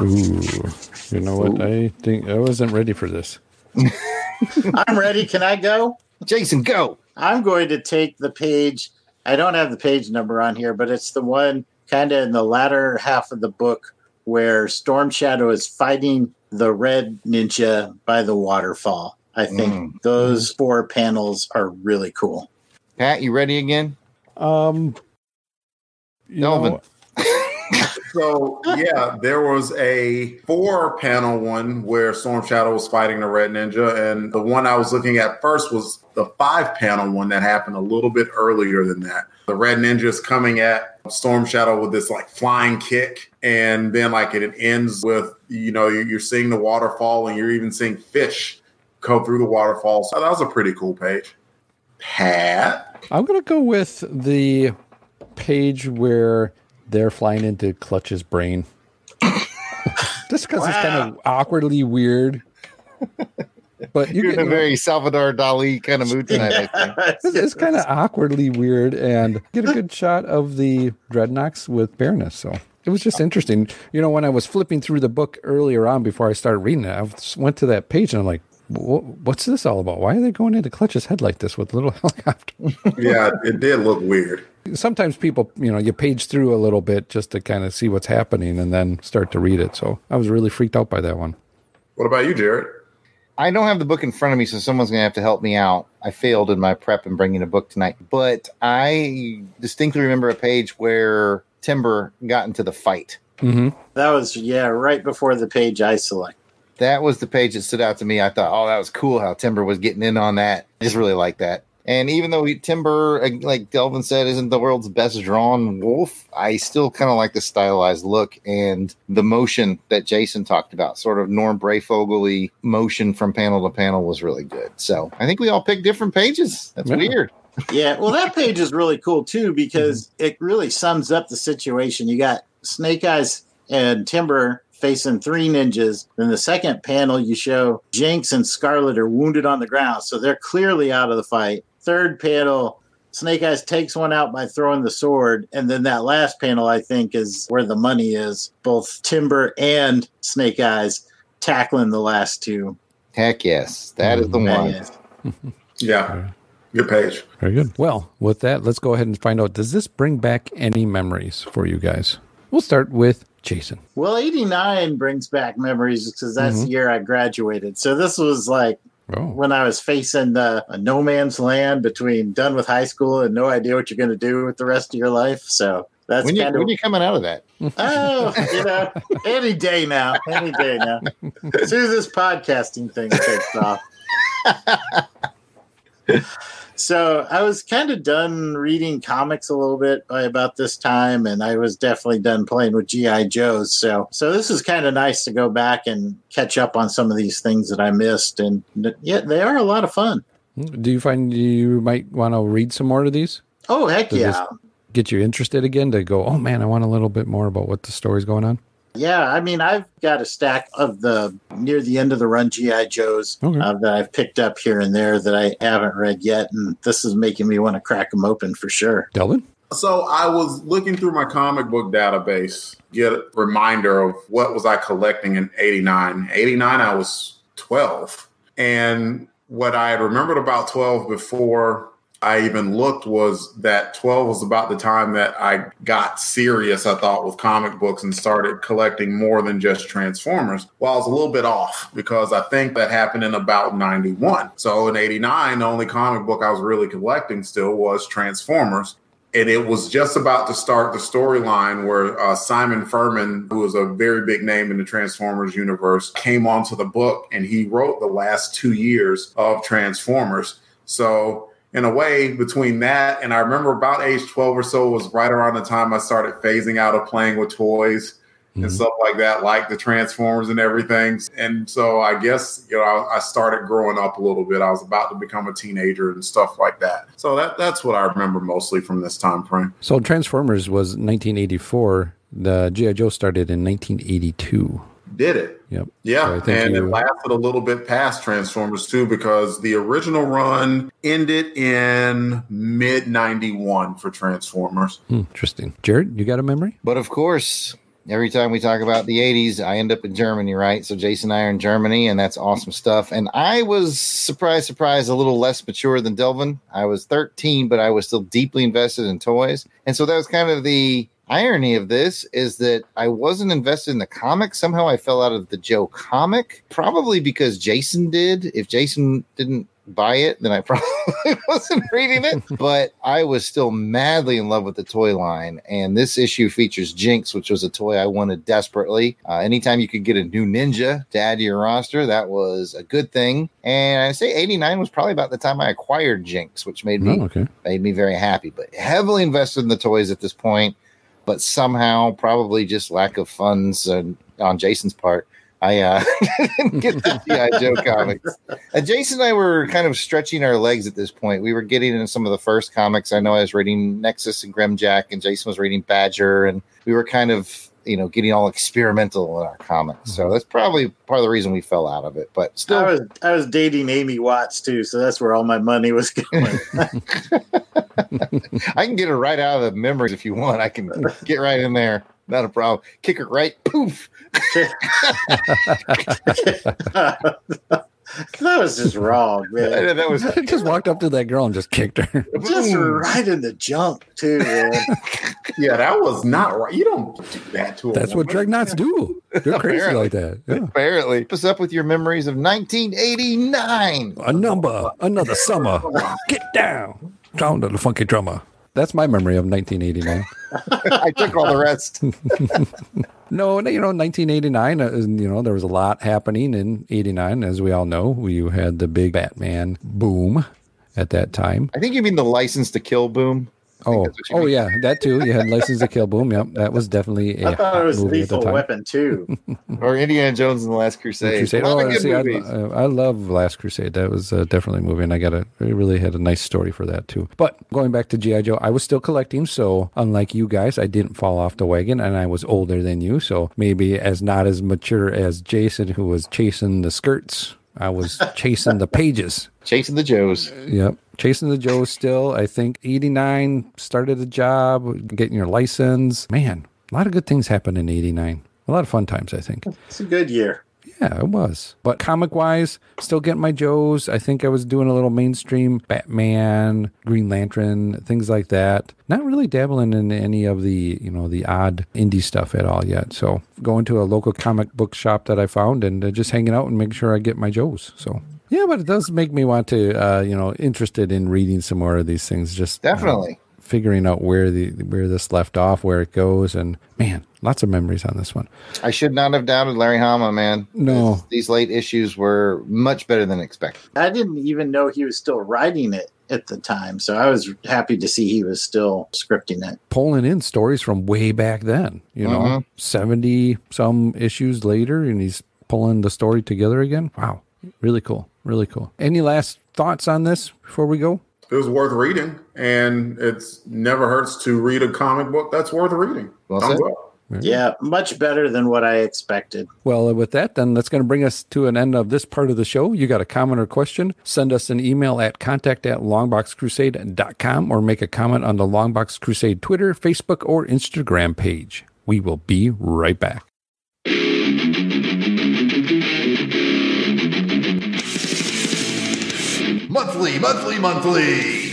Ooh, you know what? I think I wasn't ready for this. I'm ready. Can I go? Jason, go. I'm going to take the page. I don't have the page number on here, but it's the one kind of in the latter half of the book where Storm Shadow is fighting the red ninja by the waterfall. I think Mm. those four panels are really cool. Pat, you ready again? Um, you Delvin. know, So yeah, there was a four panel one where Storm Shadow was fighting the Red Ninja, and the one I was looking at first was the five panel one that happened a little bit earlier than that. The Red Ninja is coming at Storm Shadow with this like flying kick, and then like it ends with you know you're seeing the waterfall, and you're even seeing fish go through the waterfall. So that was a pretty cool page. Pat, I'm gonna go with the page where they're flying into Clutch's brain. Just because it's kind of awkwardly weird. But you You're in a very Salvador Dali kind of mood tonight, I think. it's, it's kind of awkwardly weird and get a good shot of the Dreadnoks with Baroness. So it was just interesting. You know, when I was flipping through the book earlier on before I started reading it, I went to that page and I'm like, what's this all about? Why are they going into Clutch's head like this with a little helicopter? yeah, it did look weird. Sometimes people, you know, you page through a little bit just to kind of see what's happening and then start to read it. So I was really freaked out by that one. What about you, Jared? I don't have the book in front of me, so someone's going to have to help me out. I failed in my prep in bringing a book tonight, but I distinctly remember a page where Timber got into the fight. Mm-hmm. That was, yeah, right before the page I select. That was the page that stood out to me. I thought, oh, that was cool how Timber was getting in on that. I just really like that. And even though he, Timber, like Delvin said, isn't the world's best drawn wolf, I still kind of like the stylized look and the motion that Jason talked about. Sort of Norm Breyfogle motion from panel to panel was really good. So I think we all picked different pages. That's Yeah. weird. Yeah, well, that page is really cool too because it really sums up the situation. You got Snake Eyes and Timber facing three ninjas. Then the second panel, you show Jinx and Scarlett are wounded on the ground, so they're clearly out of the fight. Third panel, Snake Eyes takes one out by throwing the sword, and then that last panel I think is where the money is. Both Timber and Snake Eyes tackling the last two. Heck yes, that is the one. Yes. Yeah. Good page. Very good. Well, with that, let's go ahead and find out does this bring back any memories for you guys? We'll start with Jason. Well, 89 brings back memories because that's mm-hmm. the year I graduated. So this was like Oh, when I was facing the a no man's land between done with high school and no idea what you're going to do with the rest of your life. So that's When you kind of when you coming out of that? oh, you know, any day now, any day now. As soon as this podcasting thing takes off. So I was kind of done reading comics a little bit by about this time, and I was definitely done playing with GI Joes. So, so this is kind of nice to go back and catch up on some of these things that I missed, and yeah, they are a lot of fun. do you find you might want to read some more of these? Oh heck Does yeah! get you interested again to go, oh man, I want a little bit more about what the story's going on? Yeah, I mean, I've got a stack of the near the end of the run GI Joes Okay. uh, that I've picked up here and there that I haven't read yet, and this is making me want to crack them open for sure. Delvin? So I was looking through my comic book database, get a reminder of what was I collecting in 89. 89, I was 12. And what I had remembered about 12 before I even looked was that 12 was about the time that I got serious, I thought, with comic books and started collecting more than just Transformers. Well, I was a little bit off because I think that happened in about 91. So in 89, the only comic book I was really collecting still was Transformers and it was just about to start the storyline where uh, Simon Furman, who was a very big name in the Transformers universe, came onto the book and he wrote the last two years of Transformers. So, in a way, between that and I remember about age 12 or so was right around the time I started phasing out of playing with toys and mm-hmm. stuff like that, like the Transformers and everything. And so I guess, you know, I, I started growing up a little bit. I was about to become a teenager and stuff like that. So that that's what I remember mostly from this time frame. So Transformers was 1984. The G.I. Joe started in 1982. Did it? Yep. Yeah, So I think and it lasted a little bit past Transformers too, because the original run ended in mid '91 for Transformers. Hmm, interesting. Jared, you got a memory? But of course, every time we talk about the 80s, I end up in Germany, right? So Jason and I are in Germany, and that's awesome stuff. And I was surprised, surprised, a little less mature than Delvin. I was 13, but I was still deeply invested in toys. And so that was kind of the irony of this is that I wasn't invested in the comic. Somehow I fell out of the Joe comic, probably because Jason did. If Jason didn't buy it, then I probably wasn't reading it. But I was still madly in love with the toy line. And this issue features Jinx, which was a toy I wanted desperately. Uh, anytime you could get a new ninja to add to your roster, that was a good thing. And I say 89 was probably about the time I acquired Jinx, which made me Oh, okay. made me very happy. But heavily invested in the toys at this point, but somehow probably just lack of funds uh, on Jason's part. I uh, didn't get the GI Joe comics. And Jason and I were kind of stretching our legs at this point. We were getting into some of the first comics. I know I was reading Nexus and Grimjack, and Jason was reading Badger, and we were kind of you know getting all experimental in our comics. So mm-hmm. that's probably part of the reason we fell out of it. But I still, was I was dating Amy Watts too, so that's where all my money was going. I can get her right out of the memories if you want. I can get right in there. Not a problem. Kick her right. Poof. that was just wrong, man. that was I just walked up to that girl and just kicked her. Just right in the junk too, man. Yeah, that was not right. You don't do that to a That's what woman. Dreadnoks do. They're crazy like that. Yeah. apparently. What's up with your memories of 1989? A number, another summer. Get down. Down to the funky drummer. That's my memory of 1989. I took all the rest. No, you know, 1989, uh, you know, there was a lot happening in 89. As we all know, you had the big Batman boom at that time. I think you mean the license to kill boom. Oh, that's what you oh mean. yeah, that too. You had License to Kill Boom. Yep, that was definitely a I thought it was movie at the Lethal. Weapon too. Or Indiana Jones and the Last Crusade. Crusade. Oh, of see, I, I love Last Crusade. That was uh, definitely a movie, and I got a it really had a nice story for that too. But going back to GI Joe, I was still collecting, so unlike you guys, I didn't fall off the wagon, and I was older than you, so maybe as not as mature as Jason, who was chasing the skirts. I was chasing the pages. Chasing the Joes. Yep, chasing the Joe still. I think 89 started a job, getting your license. Man, a lot of good things happened in 89. A lot of fun times, I think. It's a good year. Yeah, it was. But comic wise, still getting my Joes. I think I was doing a little mainstream Batman, Green Lantern, things like that. Not really dabbling in any of the, you know, the odd indie stuff at all yet. So going to a local comic book shop that I found and uh, just hanging out and making sure I get my Joes. So yeah, but it does make me want to, uh, you know, interested in reading some more of these things. Just uh, Definitely. figuring out where the where this left off, where it goes, and man, lots of memories on this one. I should not have doubted Larry Hama, man. No. These, these late issues were much better than expected. I didn't even know he was still writing it at the time, so I was happy to see he was still scripting it. pulling in stories from way back then, you know, Mhm. 70 some issues later, and he's pulling the story together again. Wow. Really cool. Really cool. Any last thoughts on this before we go? It was worth reading, and it's never hurts to read a comic book that's worth reading. Well said. up. Yeah, much better than what I expected. Well, uh, with that, then that's going to bring us to an end of this part of the show. You got a comment or question? Send us an email at contact at longboxcrusade.com or make a comment on the Longbox Crusade Twitter, Facebook, or Instagram page. We will be right back. Monthly, monthly, monthly.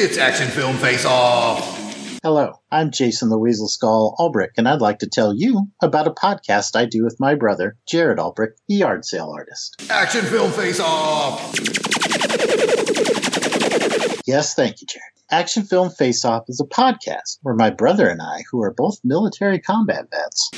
It's Action Film Face Off. Hello, I'm Jason the Weasel Skull Albrecht, and I'd like to tell you about a podcast I do with my brother, Jared Albrecht, the yard sale artist. Action Film Face Off. Yes, thank you, Jared. Action Film Face Off is a podcast where my brother and I, who are both military combat vets,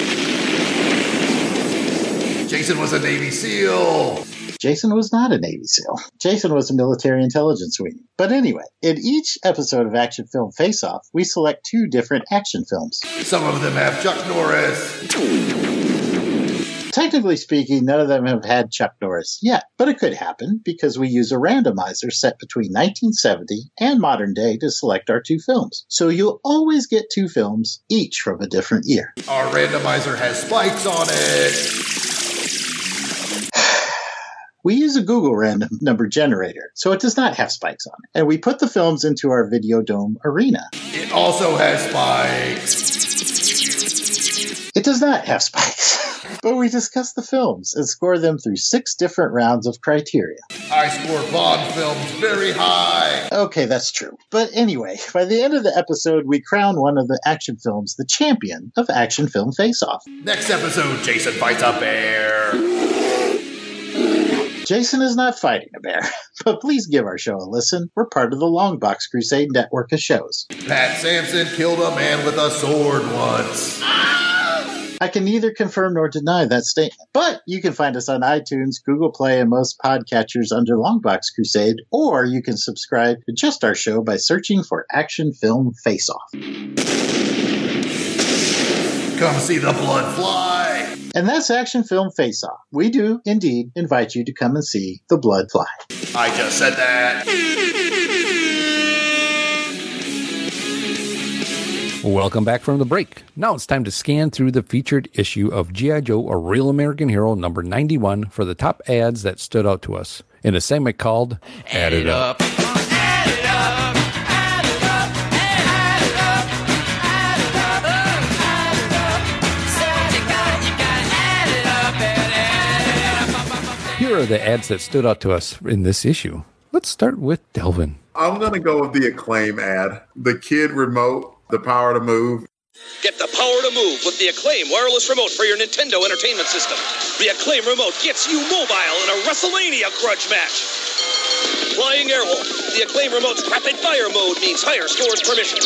Jason was a Navy SEAL. Jason was not a Navy SEAL. Jason was a military intelligence weenie. But anyway, in each episode of Action Film Face Off, we select two different action films. Some of them have Chuck Norris. Technically speaking, none of them have had Chuck Norris yet, but it could happen because we use a randomizer set between 1970 and modern day to select our two films. So you'll always get two films, each from a different year. Our randomizer has spikes on it. We use a Google random number generator, so it does not have spikes on it. And we put the films into our Video Dome arena. It also has spikes. It does not have spikes. but we discuss the films and score them through six different rounds of criteria. I score Bond films very high. Okay, that's true. But anyway, by the end of the episode, we crown one of the action films the champion of Action Film Face Off. Next episode, Jason fights a bear. Jason is not fighting a bear, but please give our show a listen. We're part of the Longbox Crusade network of shows. Pat Sampson killed a man with a sword once. I can neither confirm nor deny that statement. But you can find us on iTunes, Google Play, and most podcatchers under Longbox Crusade, or you can subscribe to just our show by searching for Action Film Face Off. Come see the blood fly. And that's Action Film Face Off. We do indeed invite you to come and see The Blood Fly. I just said that. Welcome back from the break. Now it's time to scan through the featured issue of G.I. Joe, A Real American Hero, number 91, for the top ads that stood out to us in a segment called Add It Up. Here are the ads that stood out to us in this issue. Let's start with Delvin. I'm gonna go with the acclaim ad. The kid remote, the power to move. Get the power to move with the Acclaim wireless remote for your Nintendo Entertainment System. The Acclaim remote gets you mobile in a WrestleMania grudge match. Flying Airwolf, the Acclaim remote's rapid fire mode means higher scores per mission.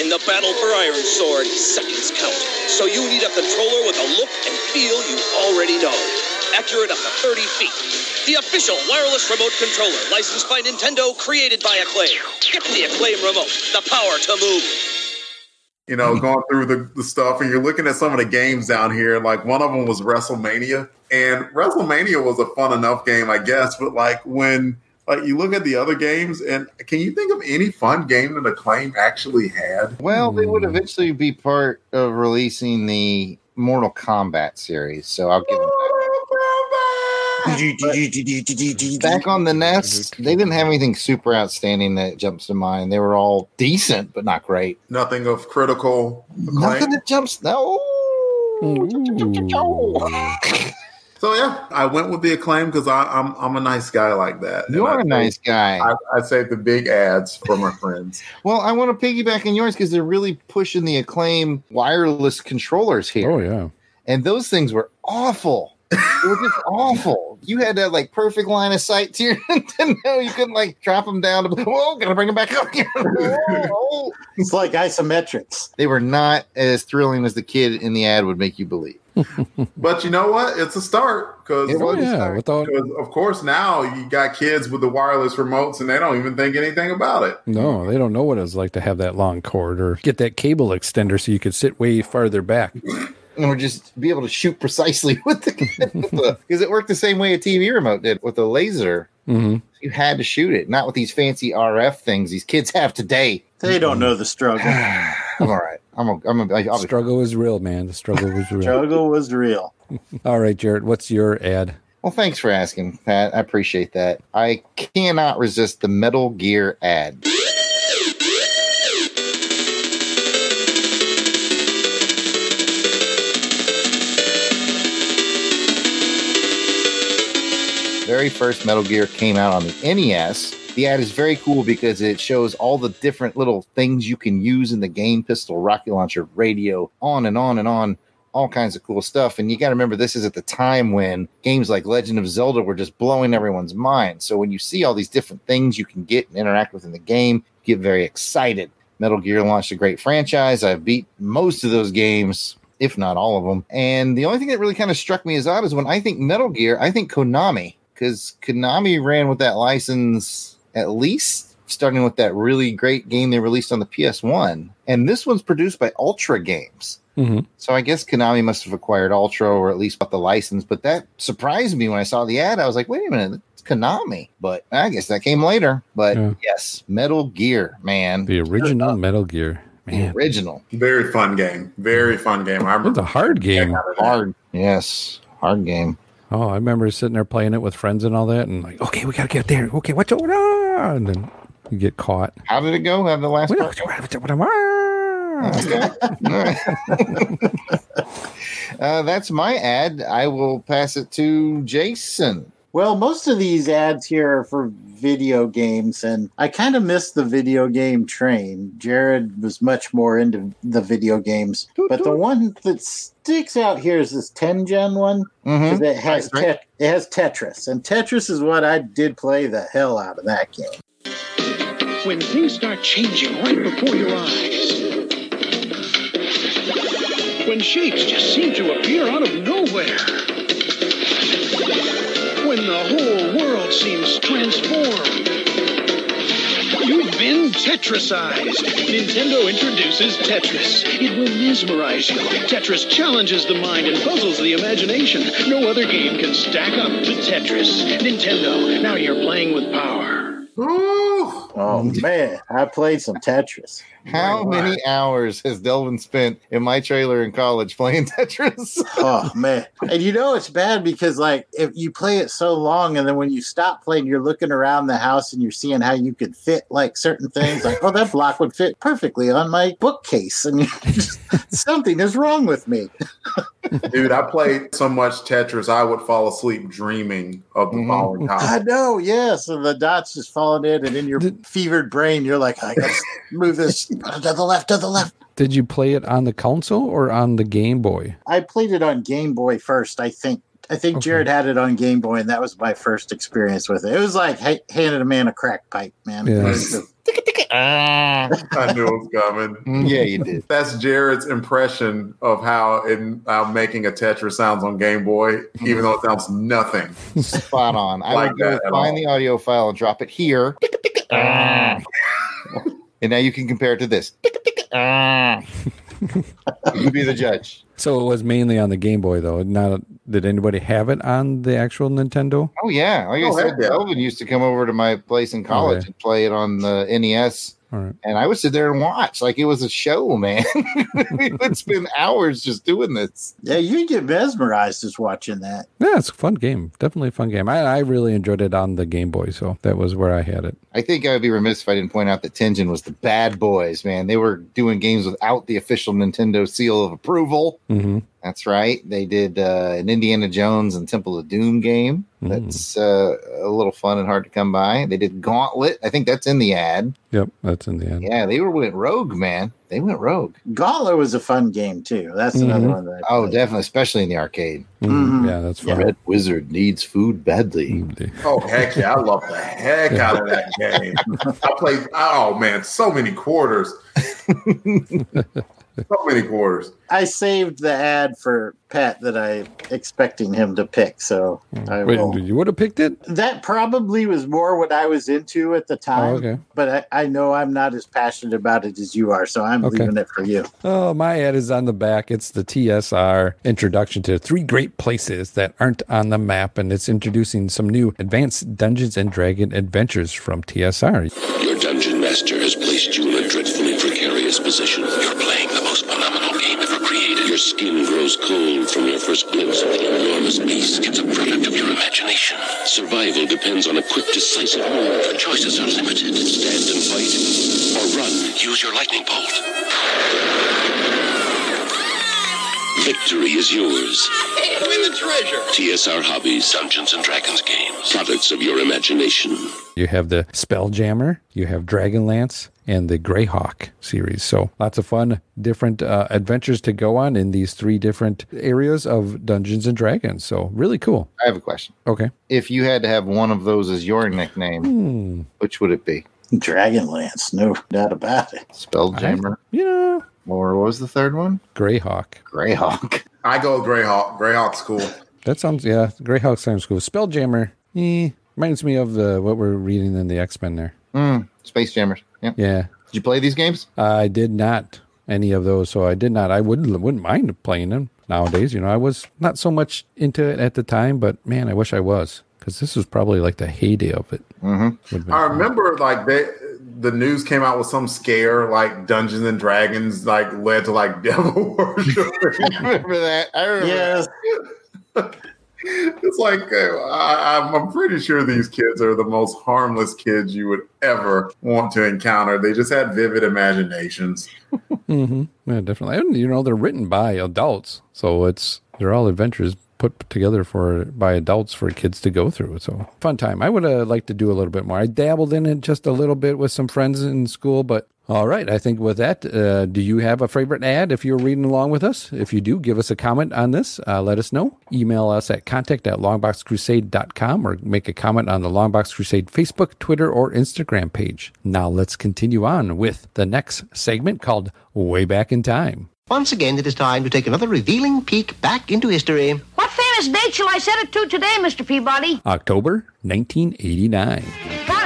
In the battle for Iron Sword, seconds count. So you need a controller with a look and feel you already know. Accurate up to 30 feet. The official wireless remote controller, licensed by Nintendo, created by Acclaim. Get the Acclaim remote, the power to move. You know, going through the, the stuff, and you're looking at some of the games down here. Like one of them was WrestleMania, and WrestleMania was a fun enough game, I guess. But like when like you look at the other games, and can you think of any fun game that Acclaim actually had? Well, they would eventually be part of releasing the Mortal Kombat series, so I'll give them that. Back on the NES, they didn't have anything super outstanding that jumps to mind. They were all decent, but not great. Nothing of critical acclaim. Nothing that jumps. No. So yeah, I went with the acclaim because I'm I'm a nice guy like that. You're I a nice guy. I, I say the big ads for my friends. Well, I want to piggyback on yours because they're really pushing the acclaim wireless controllers here. Oh yeah. And those things were awful. they were just awful. You had that like perfect line of sight to your Nintendo. You couldn't like drop them down. To, Whoa, gotta bring them back up It's like isometrics. They were not as thrilling as the kid in the ad would make you believe. But you know what? It's a start because It yeah, start. all of course now you got kids with the wireless remotes and they don't even think anything about it. no, they don't know what it's like to have that long cord or get that cable extender so you could sit way farther back. Or just be able to shoot precisely with the because it worked the same way a TV remote did with a laser. hmm You had to shoot it, not with these fancy RF things these kids have today. They don't know the struggle. I'm all right. I'm a, I'm a, I'll be Struggle was real, man. The struggle was real. Struggle was real. All right, Jared, what's your ad? Well, thanks for asking, Pat. I appreciate that. I cannot resist the Metal Gear ad. Very first Metal Gear came out on the NES. The ad is very cool because it shows all the different little things you can use in the game pistol, rocket launcher, radio, on and on and on all kinds of cool stuff. And you got to remember, this is at the time when games like Legend of Zelda were just blowing everyone's mind. So when you see all these different things you can get and interact with in the game, you get very excited. Metal Gear launched a great franchise. I've beat most of those games, if not all of them. And the only thing that really kind of struck me as odd is when I think Metal Gear, I think Konami, because Konami ran with that license at least starting with that really great game they released on the PS1. And this one's produced by Ultra Games. hmm So I guess Konami must have acquired Ultra or at least bought the license. But that surprised me when I saw the ad. I was like, wait a minute, it's Konami. But I guess that came later. But Yeah. yes, Metal Gear, man. The original Metal Gear. The Man, original. Very fun game. Very fun game. I it's remember a hard game. Hard. Yes. Hard game. Oh, I remember sitting there playing it with friends and all that, and like, okay, we gotta get there. Okay, what's going on? And then you get caught. How did it go? Have the last part? Okay. Right. uh, that's my ad. I will pass it to Jason. Well, most of these ads here are for video games, and I kind of missed the video game train. Jared was much more into the video games, but the one that sticks out here is this Tengen one. Mhm. 'cause It has That's right. Tet- it has Tetris, and Tetris is what I did play the hell out of that game. When things start changing right before your eyes. When shapes just seem to appear out of nowhere. When the whole world seems transformed. You've been Tetrisized. Nintendo introduces Tetris. It will mesmerize you. Tetris challenges the mind and puzzles the imagination. No other game can stack up to Tetris. Nintendo, now you're playing with power. Ooh. Oh man, I played some Tetris. How many hours has Delvin spent in my trailer in college playing Tetris? oh man. And you know it's bad because like if you play it so long and then when you stop playing you're looking around the house and you're seeing how you could fit like certain things like oh that block would fit perfectly on my bookcase. And just, something is wrong with me. Dude, I played so much Tetris, I would fall asleep dreaming of the Mhm. following i know yes and the dots just falling in and in your fevered brain you're like i gotta move this to the left to the left Did you play it on the console or on the Game Boy? i played it on game boy first i think I think Okay. Jared had it on Game Boy, and that was my first experience with it. It was like ha- handing a man a crack pipe, man. It Yeah. Ah. I knew it was coming. Yeah, you did. That's Jared's impression of how in how making a Tetris sounds on Game Boy, even though it sounds nothing. Spot on. I Like would go find all. the audio file and drop it here. and now you can compare it to this. Ah. you be the judge. So it was mainly on the Game Boy, though. Not did anybody have it on the actual Nintendo? Oh yeah, like Oh, I said, heck yeah. Delvin used to come over to my place in college Okay. and play it on the NES All right. and I would sit there and watch like it was a show, man. we would spend hours just doing this. Yeah, you get mesmerized just watching that. Yeah, it's a fun game. Definitely a fun game. I, I really enjoyed it on the Game Boy, so that was where I had it. I think I would be remiss if I didn't point out that Tengen was the bad boys, man. They were doing games without the official Nintendo seal of approval. Mm-hmm. That's right. They did uh, an Indiana Jones and Temple of Doom game. That's uh, a little fun and hard to come by. They did Gauntlet. I think that's in the ad. Yep, that's in the ad. Yeah, they were went rogue, man. They went rogue. Gauntlet was a fun game too. That's another Mhm. one that. I Oh, played. definitely, especially in the arcade. Mhm. Mhm. Yeah, that's fun. Red Wizard needs food badly. Oh heck yeah, I love the heck out of that game. I played oh man, so many quarters. so many quarters. I saved the ad for Pat that I expecting him to pick. So hmm. I Wait, will. you would have picked it? That probably was more what I was into at the oh, time. Oh, okay. But I, I know I'm not as passionate about it as you are, so I'm Okay. leaving it for you. Oh, my ad is on the back. It's the TSR introduction to three great places that aren't on the map, and it's introducing some new advanced Dungeons and Dragon adventures from TSR. Your dungeon master has placed you in a dreadfully precarious position. You're playing the most phenomenal game ever created. Your skin grows cold from your first glimpse of the enormous beast. It's a product of your imagination. Survival depends on a quick, decisive move. Your choices are limited. Stand and fight, or run. Use your lightning bolt. Victory is yours. Win the treasure. TSR Hobbies, Dungeons and Dragons games. Products of your imagination. You have the Spelljammer, you have Dragonlance, and the Greyhawk series. So lots of fun, different uh, adventures to go on in these three different areas of Dungeons and Dragons. So really cool. I have a question. Okay. If you had to have one of those as your nickname, Hmm. which would it be? Dragonlance, no doubt about it. Spelljammer? Yeah. Or what was the third one? Greyhawk. Greyhawk. I go Greyhawk. Greyhawk's cool. That sounds yeah. Greyhawk sounds cool. Spelljammer, eh, reminds me of the what we're reading in the X Men there. Mm, Space Jammers. Yep. Yeah, Did you play these games? I did not any of those, so I did not. I wouldn't wouldn't mind playing them nowadays. You know, I was not so much into it at the time, but man, I wish I was because this was probably like the heyday of it. Mm-hmm. I remember like they the news came out with some scare like Dungeons and Dragons like led to like devil worship. I remember that. I remember. Yes. it's like uh, I, I'm, I'm pretty sure these kids are the most harmless kids you would ever want to encounter. They just had vivid imaginations. Mm-hmm. Yeah, definitely. And, you know, they're written by adults, so it's they're all adventures put together for by adults for kids to go through. So fun time. I would have liked to do a little bit more. I dabbled in it just a little bit with some friends in school, but all right. I think with that, uh, do you have a favorite ad if you're reading along with us? If you do, give us a comment on this. Uh, let us know. Email us at contact at longboxcrusade.com or make a comment on the Longbox Crusade Facebook, Twitter, or Instagram page. Now let's continue on with the next segment called Way Back in Time. Once again, it is time to take another revealing peek back into history. What famous date shall I set it to today, Mr. Peabody? October 1989. Got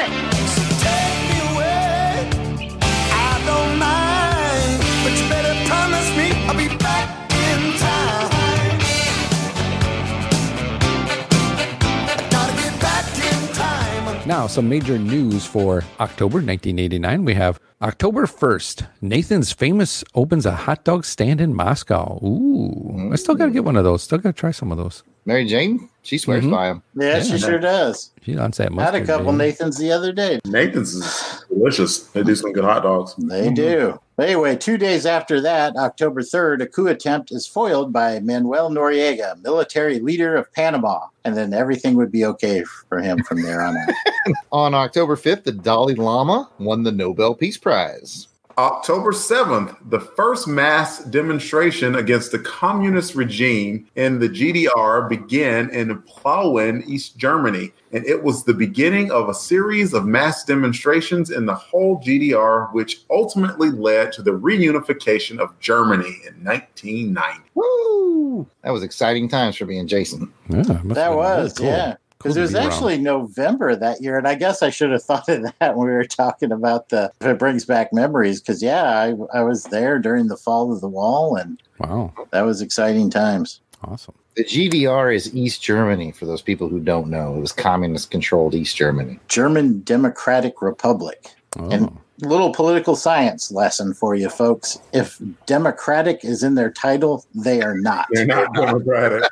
Now, some major news for October 1989. We have October 1st, Nathan's Famous opens a hot dog stand in Moscow. Ooh, I still got to get one of those. Still got to try some of those. Mary Jane, she swears Mhm. by them. Yeah, she sure does. She on that Had a couple baby. Nathans the other day. Nathan's is delicious. They do some good hot dogs. They mm-hmm. do. Anyway, two days after that, October 3rd, a coup attempt is foiled by Manuel Noriega, military leader of Panama. And then everything would be okay for him from there on out. On October 5th, the Dalai Lama won the Nobel Peace Prize. October 7th, the first mass demonstration against the communist regime in the GDR began in Plauen, East Germany. And it was the beginning of a series of mass demonstrations in the whole GDR, which ultimately led to the reunification of Germany in 1990. Woo! That was exciting times for me and Jason. Yeah, That was, really cool. yeah. Cool Because it was be around. actually November that year. And I guess I should have thought of that when we were talking about the, if it brings back memories. Because, yeah, I, I was there during the fall of the wall, and Wow, that was exciting times. awesome. The GDR is East Germany, for those people who don't know. It was communist controlled East Germany. German Democratic Republic. Oh. And Little political science lesson for you folks. If Democratic is in their title, they are not. They're not democratic.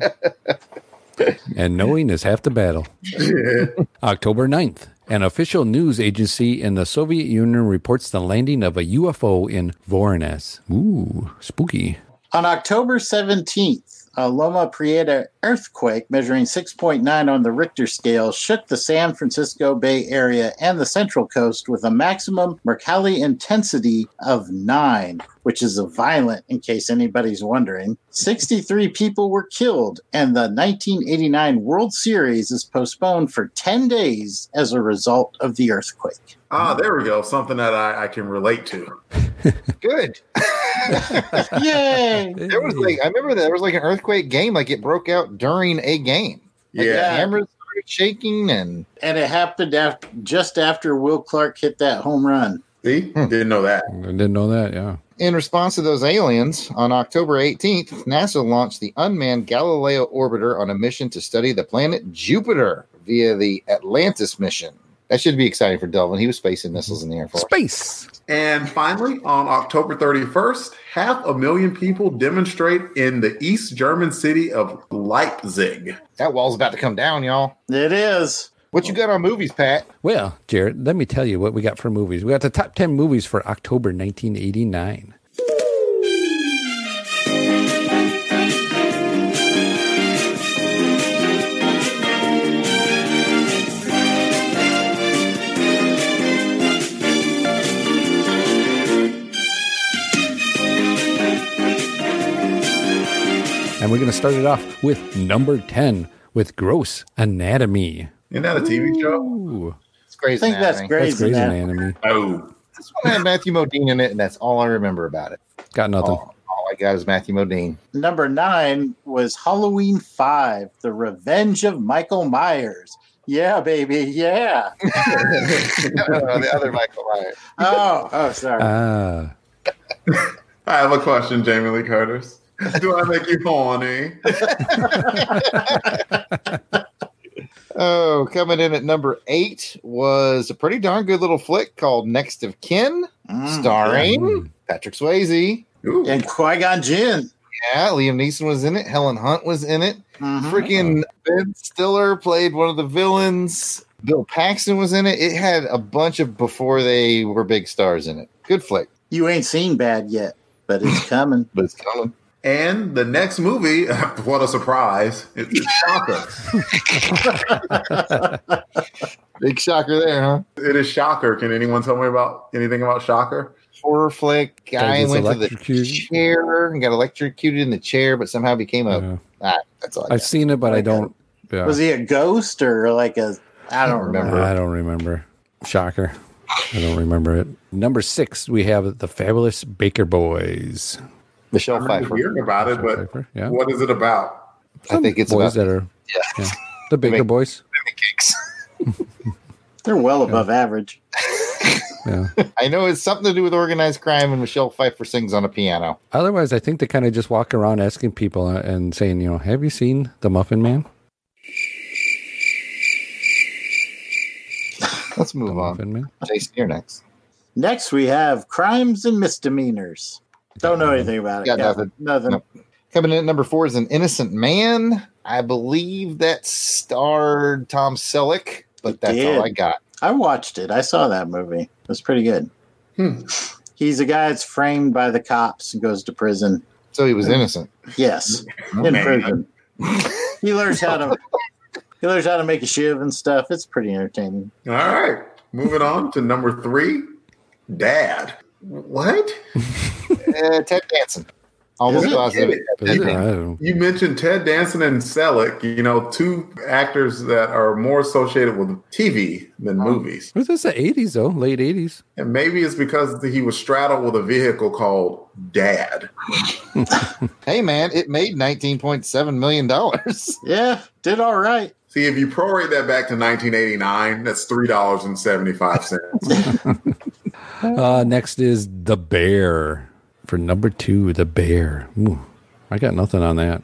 And knowing is half the battle. October 9th, an official news agency in the Soviet Union reports the landing of a UFO in Voronezh. Ooh, spooky. On October 17th, a Loma Prieta earthquake measuring 6.9 on the Richter scale shook the San Francisco Bay Area and the Central Coast with a maximum Mercalli intensity of 9, which is a violent, in case anybody's wondering. 63 people were killed, and the 1989 World Series is postponed for 10 days as a result of the earthquake. Ah, there we go. Something that I, I can relate to. Good. Yay! There was like I remember there was like an earthquake game, like it broke out during a game. Like Yeah. the cameras started shaking and And it happened after, just after Will Clark hit that home run. See? Hmm. Didn't know that. I didn't know that, yeah. in response to those aliens, on October 18th, NASA launched the unmanned Galileo orbiter on a mission to study the planet Jupiter via the Atlantis mission. That should be exciting for Delvin. He was spacing missiles in the Air Force. Space. And finally, on October 31st, half a million people demonstrate in the East German city of Leipzig. That wall's about to come down, y'all. It is. What you got on movies, Pat? Well, Jared, let me tell you what we got for movies. We got the top 10 movies for October 1989. And we're going to start it off with number 10 with Gross Anatomy. Isn't that a TV show? It's Grey's I think that's Anatomy. Grey's that's Grey's Anatomy. Anatomy. Oh. This one had Matthew Modine in it, and that's all I remember about it. Got nothing. All, all I got is Matthew Modine. Number nine was Halloween 5, The Revenge of Michael Myers. Yeah, baby. Yeah. the other Michael Myers. Oh, oh, sorry. Ah, I have a question, Jamie Lee Curtis. Do I make you horny? Oh, coming in at number eight was a pretty darn good little flick called Next of Kin, Mm, starring Patrick Swayze. Ooh. And Qui Gon Jinn. Yeah, Liam Neeson was in it. Helen Hunt was in it. Mhm. Freaking Ben Stiller played one of the villains. Bill Paxton was in it. It had a bunch of before they were big stars in it. Good flick, You ain't seen bad yet, but it's coming. but it's coming. And the next movie, what a surprise, it's Shocker. Big shocker there, huh? It is Shocker. Can anyone tell me about anything about Shocker? Horror flick. Guy went to the chair and got electrocuted in the chair, but somehow became a. Yeah. Ah, that's all. I I've got. seen it, but I don't. Yeah. Was he a ghost or like a. I don't remember. I don't remember. Shocker. I don't remember it. Number six, we have the fabulous Baker Boys. Michelle I remember Pfeiffer. hearing about it, but Pfeiffer, yeah. what is it about? I think it's boys about that are yeah. yeah. the Baker Make- Boys. cakes. They're well above average. Yeah. I know it's something to do with organized crime, and Michelle Pfeiffer sings on a piano. Otherwise, I think they kind of just walk around asking people uh, and saying, you know, have you seen the Muffin Man? Let's move The on. Muffin Man. Jason, you're next. Next, we have Crimes and Misdemeanors. Don't know anything about it. Got Yeah, nothing. Nothing. Nope. Coming in at number four is an innocent man. I believe that starred Tom Selleck, but It that's did. all I got. I watched it. I saw that movie. It was pretty good. Hmm. He's a guy that's framed by the cops and goes to prison. So he was innocent. Yes, in Man. prison. he learns how to he learns how to make a shiv and stuff. It's pretty entertaining. All right, moving on to number three, Dad. What? uh, Ted Danson. Almost Is it? positive. Is it? I don't know. You mentioned Ted Danson and Selleck, you know, two actors that are more associated with TV than movies. Was this the 80s, though? Late 80s? And maybe it's because he was straddled with a vehicle called Dad. Hey man, it made nineteen point seven million dollars. Yeah, did all right. See, if you prorate that back to 1989, that's $3.75. Uh, next is The Bear. For number two, The Bear. Ooh, I got nothing on that.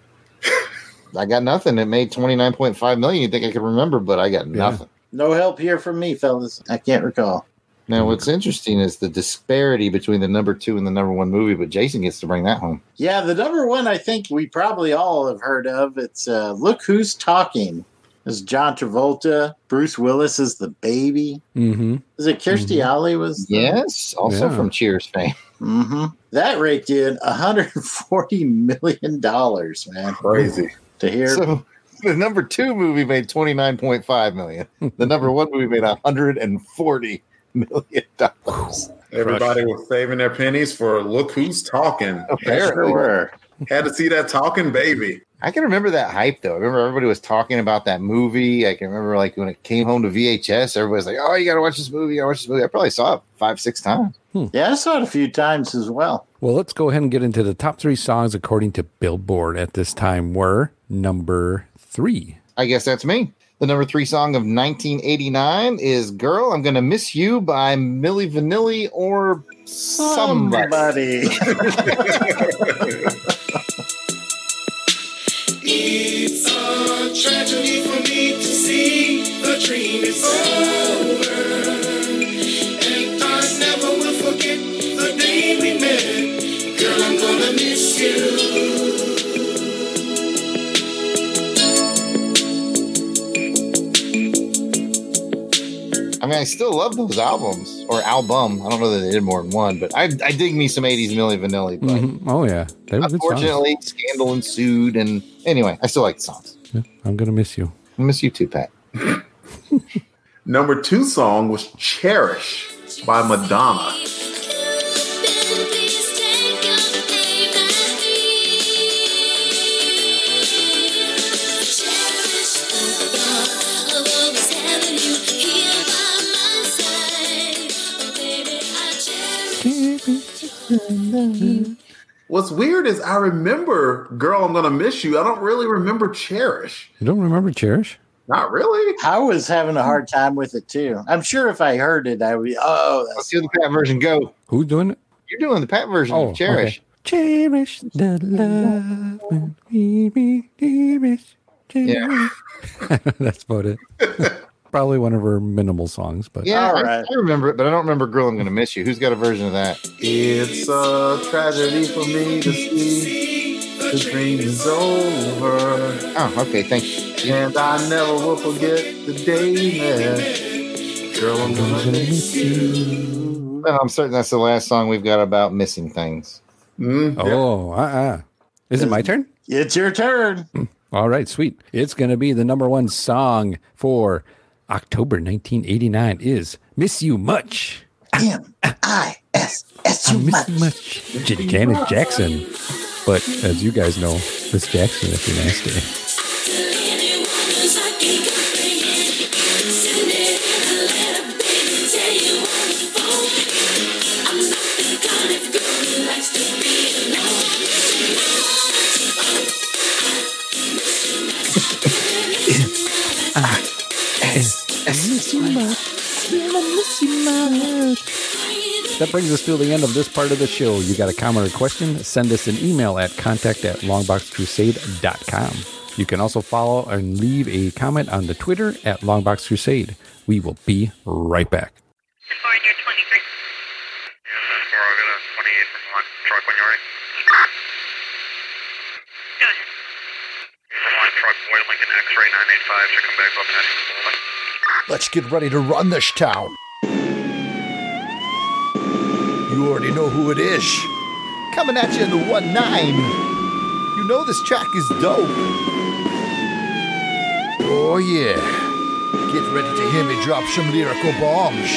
I got nothing. It made twenty nine point five million. You think I could remember, but I got nothing. No help here from me, fellas. I can't recall. Now, what's interesting is the disparity between the number two and the number one movie, but Jason gets to bring that home. Yeah, the number one I think we probably all have heard of. It's uh, Look Who's Talking. It's John Travolta. Bruce Willis is the baby. Mm-hmm. Is it Kirstie Alley was? the- Yes, also Yeah. from Cheers fame. hmm That raked in 140 million dollars, man. Crazy. To hear So the number two movie made twenty nine point five million. The number one movie made hundred and forty million dollars. Everybody was saving their pennies for look who's talking. They sure Apparently, were. Had to see that talking baby. I can remember that hype though. I remember everybody was talking about that movie. I can remember like when it came home to VHS, everybody's like, "Oh, you got to watch this movie! I got to watch this movie!" I probably saw it five, six times. Hmm. Hmm. Yeah, I saw it a few times as well. Well, let's go ahead and get into the top three songs according to Billboard at this time were number three. I guess that's me. The number three song of 1989 is "Girl, I'm Gonna Miss You" by Milli Vanilli or somebody. It's a tragedy for me to see the dream is over. Mean, I still love those albums or album. I don't know that they did more than one, but I, I dig me some 80s Milli Vanilli. But Mhm. Oh yeah, they were good songs. unfortunately, scandal ensued. And anyway, I still like the songs. Yeah, I'm gonna miss you. I miss you too, Pat. Number two song was Cherish by Madonna. What's weird is I remember Girl, I'm Gonna Miss You. I don't really remember Cherish. You don't remember Cherish? Not really. I was having a hard time with it too. I'm sure if I heard it, I would be, oh, Let's that's do the Pat version. Go. Who's doing it? You're doing the Pat version Oh, of Cherish. okay. Cherish the love and we be cherish. Yeah. That's about it. Probably one of her minimal songs, but Yeah, All I, right. I remember it, but I don't remember Girl, I'm Gonna Miss You. Who's got a version of that? It's a tragedy for me to see the dream is over. Oh, okay. Thank you. And I never will forget the day we met. Girl, I'm gonna miss you. Well, I'm certain that's the last song we've got about missing things. Mm, yeah. oh, uh-uh. Is it my turn? it's your turn. All right, sweet. It's going to be the number one song for October 1989 is Miss You Much. M I S S I U miss much. you much. Janet Jackson. But as you guys know, Miss Jackson, if you're nasty. That brings us to the end of this part of the show. You got a comment or question? Send us an email at contact at longboxcrusade.com. You can also follow and leave a comment on the Twitter at longboxcrusade. We will be right back. Foreigner 23. Yes, four I'll get a 28 from one. Truck when you're ready. Go ahead. From one truck, Boyd Lincoln X-ray 985. Should come back up and Let's get ready to run this town. You already know who it is. Coming at you in the 1 9. You know this track is dope. Oh, yeah. Get ready to hear me drop some lyrical bombs.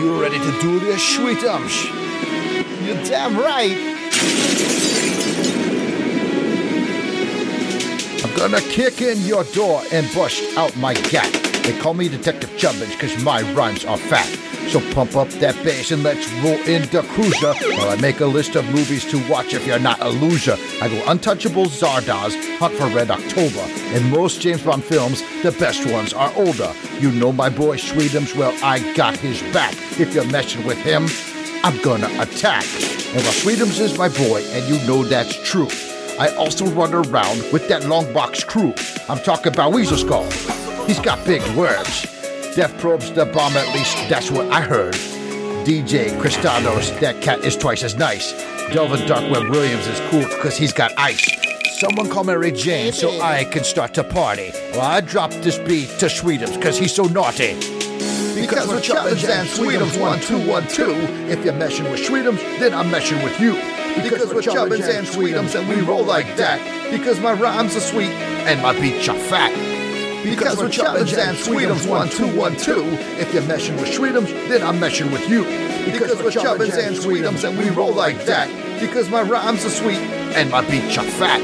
You ready to do this, sweet sweetums? You're damn right. I'm gonna kick in your door and bust out my gat. They call me Detective Chubbins because my rhymes are fat. So pump up that bass and let's roll in the cruiser while I make a list of movies to watch if you're not a loser. I go Untouchable Zardoz, Hunt for Red October. In most James Bond films, the best ones are older. You know my boy Sweetums, well, I got his back. If you're messing with him, I'm gonna attack. And while Sweetums is my boy, and you know that's true, I also run around with that long box crew. I'm talking about Weasel Skull. He's got big words. Death Probe's the bomb, at least that's what I heard. DJ Cristados, that cat is twice as nice. Delvin Darkweb Williams is cool because he's got ice. Someone call Mary Jane so I can start to party. Well, I dropped this beat to Sweetums because he's so naughty. Because we're Chubbins and Sweetums one two one two. If you're meshing with Sweetums, then I'm meshing with you. Because we're Chubbins and Sweetums and we roll like that. Because my rhymes are sweet and my beats are fat. Because we're Chubbins and Sweetums one two one two. If you're meshing with Sweetums, then I'm meshing with you. Because we're Chubbins and Sweetums and we roll like that. Because my rhymes are sweet and my beats are fat.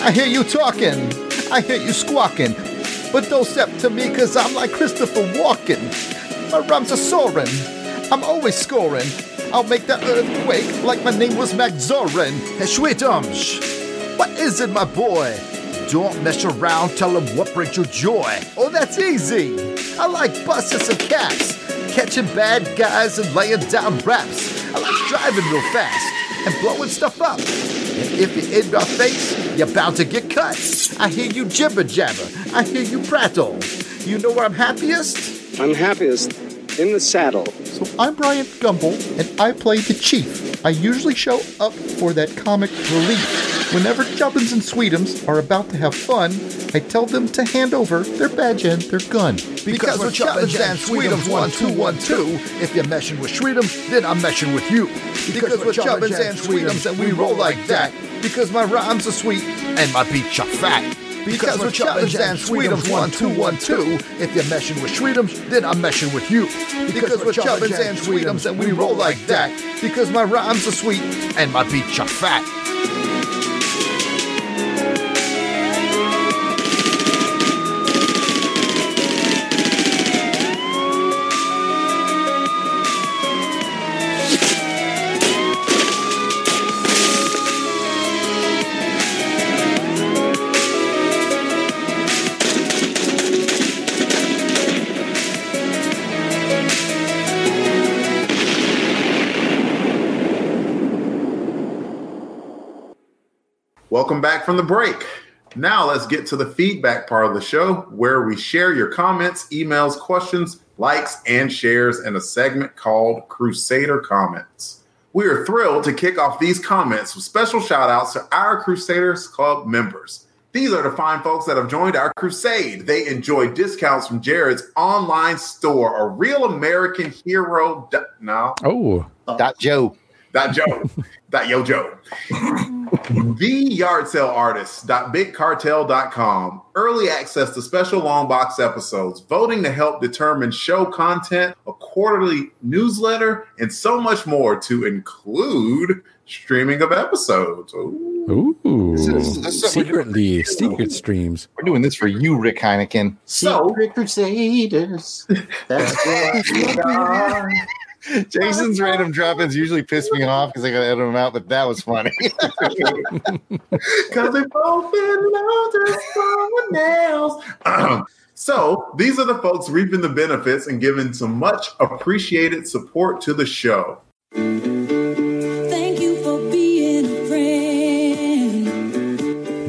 I hear you talking, I hear you squawking, but don't step to me cause I'm like Christopher Walken. My rhymes are soaring, I'm always scoring. I'll make the earthquake like my name was Max Zorin. Hey, Sweetums, what is it, my boy? Don't mess around, tell them what brings you joy. Oh, that's easy. I like buses and caps, catching bad guys and laying down raps. I like driving real fast and blowing stuff up. And if you're in my face, you're bound to get cut. I hear you jibber jabber. I hear you prattle. You know where I'm happiest? I'm happiest in the saddle. So I'm Brian Gumble, and I play the Chief. I usually show up for that comic relief. Whenever Chubbins and Sweetums are about to have fun, I tell them to hand over their badge and their gun. Because we're Chubbins and Sweetums one two one two. If you're meshing with Sweetums, then I'm meshing with you. Because we're Chubbins and Sweetums and we roll like that. Because my rhymes are sweet and my beats are fat. Because we're Chubbins and Sweetums one two one two. If you're meshing with Sweetums, then I'm meshing with you. Because we're Chubbins and Sweetums and we roll like that. Because my rhymes are sweet and my beats are fat. Welcome back from the break. Now let's get to the feedback part of the show where we share your comments, emails, questions, likes, and shares in a segment called Crusader Comments. We are thrilled to kick off these comments with special shout outs to our Crusaders Club members. These are the fine folks that have joined our crusade. They enjoy discounts from Jared's online store, a real American hero. Do- no. Oh. Dot Joe. Dot Joe. Dot Yo Joe. the yard sale artist.bigcartel.com. Early access to special long box episodes, voting to help determine show content, a quarterly newsletter, and so much more to include streaming of episodes. Ooh. Ooh. This is- this is- Secretly, secret streams. We're doing this for you, Rick Heineken. So, Secret Crusaders. That's what we are. Jason's random drop-ins usually piss me off because I gotta edit them out, but that was funny. Because they both been just for nails. so these are the folks reaping the benefits and giving some much appreciated support to the show. Thank you for being a friend.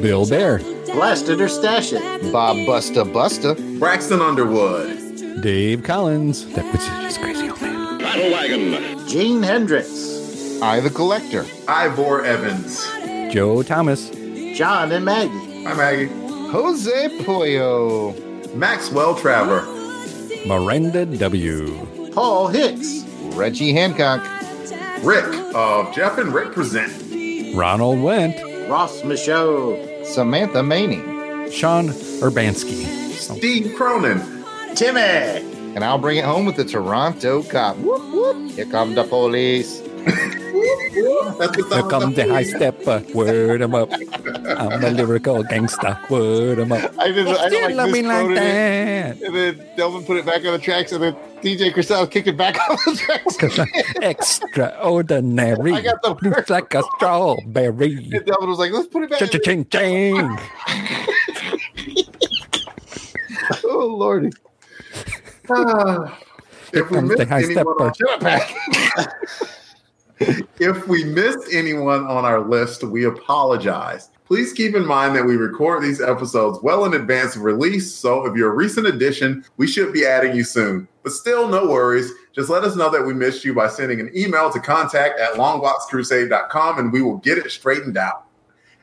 Bill Bear, Blast it or stash it. Bob Busta Busta. Braxton Underwood. Dave Collins. That was just crazy old man. Battle Wagon. Gene Hendricks. I the Collector. Ivor Evans. Joe Thomas. John and Maggie. Hi, Maggie. Jose Pollo. Maxwell Traver. Miranda W. Paul Hicks. Reggie Hancock. Rick of Jeff and Rick Present. Ronald Went. Ross Michaud. Samantha Maney. Sean Urbanski. Steve Cronin. Timmy. And I'll bring it home with the Toronto cop. Whoop, whoop. Here come the police. Here come the high stepper. Uh, word 'em up. I'm a lyrical gangster. Word 'em up. I didn't, I love like me like that. And then Delvin put it back on the tracks, and then DJ Cristal kicked it back on the tracks. Extraordinary. I got the Looks like a strawberry. And Delvin was like, let's put it back. Ching, ching, ching. oh, Lordy. If we missed anyone stepper. on, if we missed anyone on our list, we apologize. Please keep in mind that we record these episodes well in advance of release, so if you're a recent addition, we should be adding you soon. But still, no worries. Just let us know that we missed you by sending an email to contact at longboxcrusade.com and we will get it straightened out.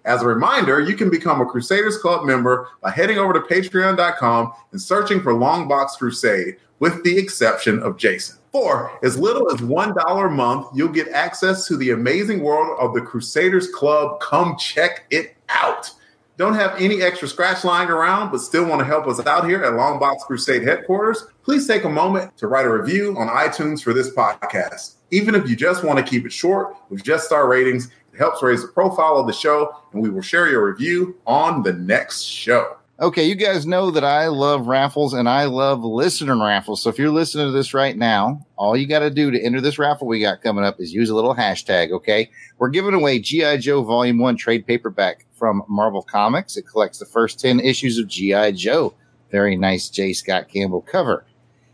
As a reminder, you can become a Crusaders Club member by heading over to patreon.com and searching for Longbox Crusade, with the exception of Jason. For as little as $1 a month, you'll get access to the amazing world of the Crusaders Club. Come check it out. Don't have any extra scratch lying around, but still want to help us out here at Longbox Crusade headquarters? Please take a moment to write a review on iTunes for this podcast. Even if you just want to keep it short with just star ratings, helps raise the profile of the show, and we will share your review on the next show. Okay, you guys know that I love raffles and I love listener raffles. So if you're listening to this right now, all you got to do to enter this raffle we got coming up is use a little hashtag, okay? We're giving away G.I. Joe Volume 1 trade paperback from Marvel Comics. It collects the first 10 issues of G.I. Joe. Very nice J. Scott Campbell cover.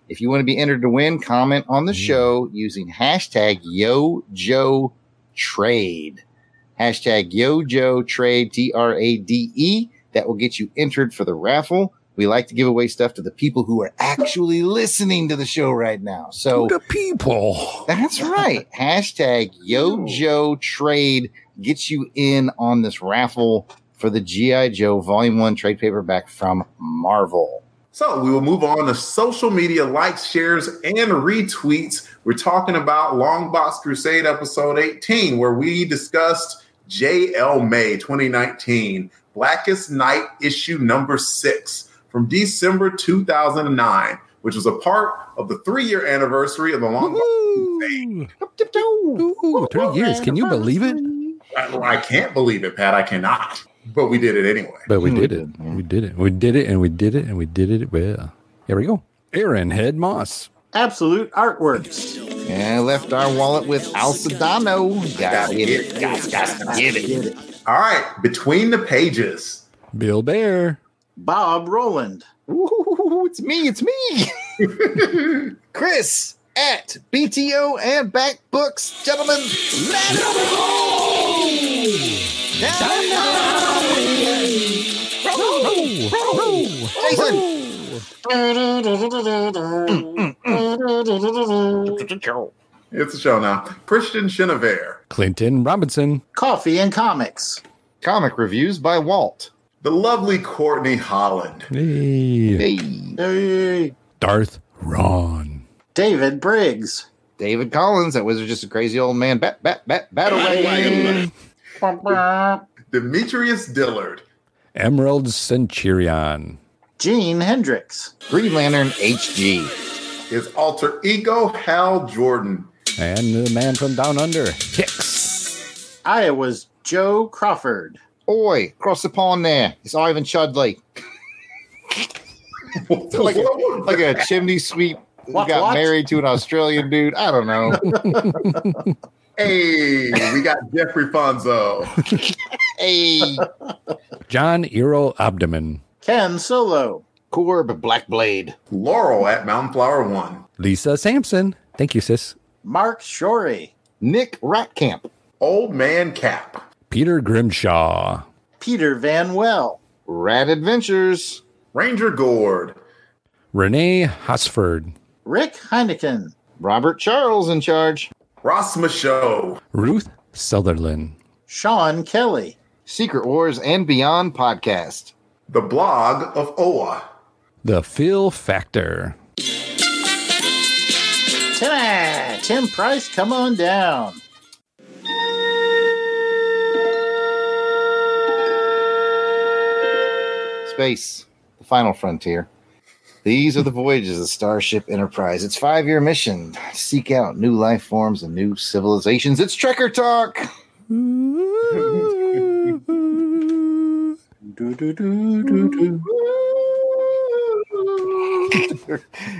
If you want to be entered to win, comment on the mm. show using hashtag YoJoeTrade. Hashtag YoJoeTrade, T R A D E. T R A D E. That will get you entered for the raffle. We like to give away stuff to the people who are actually listening to the show right now. So the people. That's right. Hashtag YoJoeTrade gets you in on this raffle for the G.I. Joe Volume 1 trade paperback from Marvel. So we will move on to social media likes, shares, and retweets. We're talking about Longbox Crusade episode 18, where we discussed JL May 2019, Blackest Night issue number six from December 2009, which was a part of the three year anniversary of the Long Crusade. Ooh, three years. Can you believe it? I, I can't believe it, Pat. I cannot. But we did it anyway. But we hmm. did it. We did it. We did it and we did it and we did it well. Here we go. Aaron Head Moss. Absolute artworks. And I left our wallet with Al Sedano. Gotta get it. Gotta, gotta get it. All right, between the pages. Bill Bear. Bob Roland. Ooh, it's me. It's me. Chris at BTO and Back Books. Gentlemen, let Mm, mm, mm. It's a show now. Christian Chenevert. Clinton Robinson. Coffee and Comics. Comic reviews by Walt. The lovely Courtney Holland. Hey. Hey. Darth Ron. David Briggs. David Collins. That was just a crazy old man. Bat, bat, bat, battle wagon. Demetrius Dillard. Emerald Centurion. Gene Hendricks. Green Lantern HG. His alter ego, Hal Jordan. And the man from down under, Hicks. Iowa's Joe Crawford. Oi, cross the pond there. It's Ivan Chudley. like, a, like a chimney sweep who got what? married to an Australian dude. I don't know. Hey, we got Jeffrey Fonzo. hey, John Eero Abdomen. Ken Solo. Corb Blackblade. Laurel at Mountain Flower One. Lisa Sampson. Thank you, sis. Mark Shorey. Nick Ratcamp. Old Man Cap. Peter Grimshaw. Peter Van Well. Rat Adventures. Ranger Gord. Renee Hosford. Rick Heineken. Robert Charles in charge. Ross Michaud. Ruth Sutherland. Sean Kelly. Secret Wars and Beyond podcast. The blog of Oa. The Phil Factor. Tim, Tim Price, come on down. Space, the final frontier. These are the voyages of Starship Enterprise. Its five year mission seek out new life forms and new civilizations. It's Trekker Talk.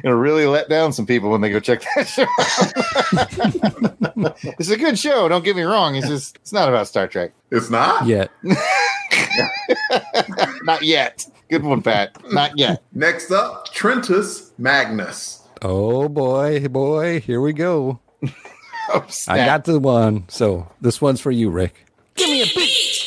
It'll really let down some people when they go check that show. out. it's a good show. Don't get me wrong. It's just it's not about Star Trek. It's not? Yet. Not yet. Good one, Pat. Not yet. Next up, Trentus Magnus. Oh boy, boy, here we go. Oh, I got the one. So this one's for you, Rick. Give me a beat.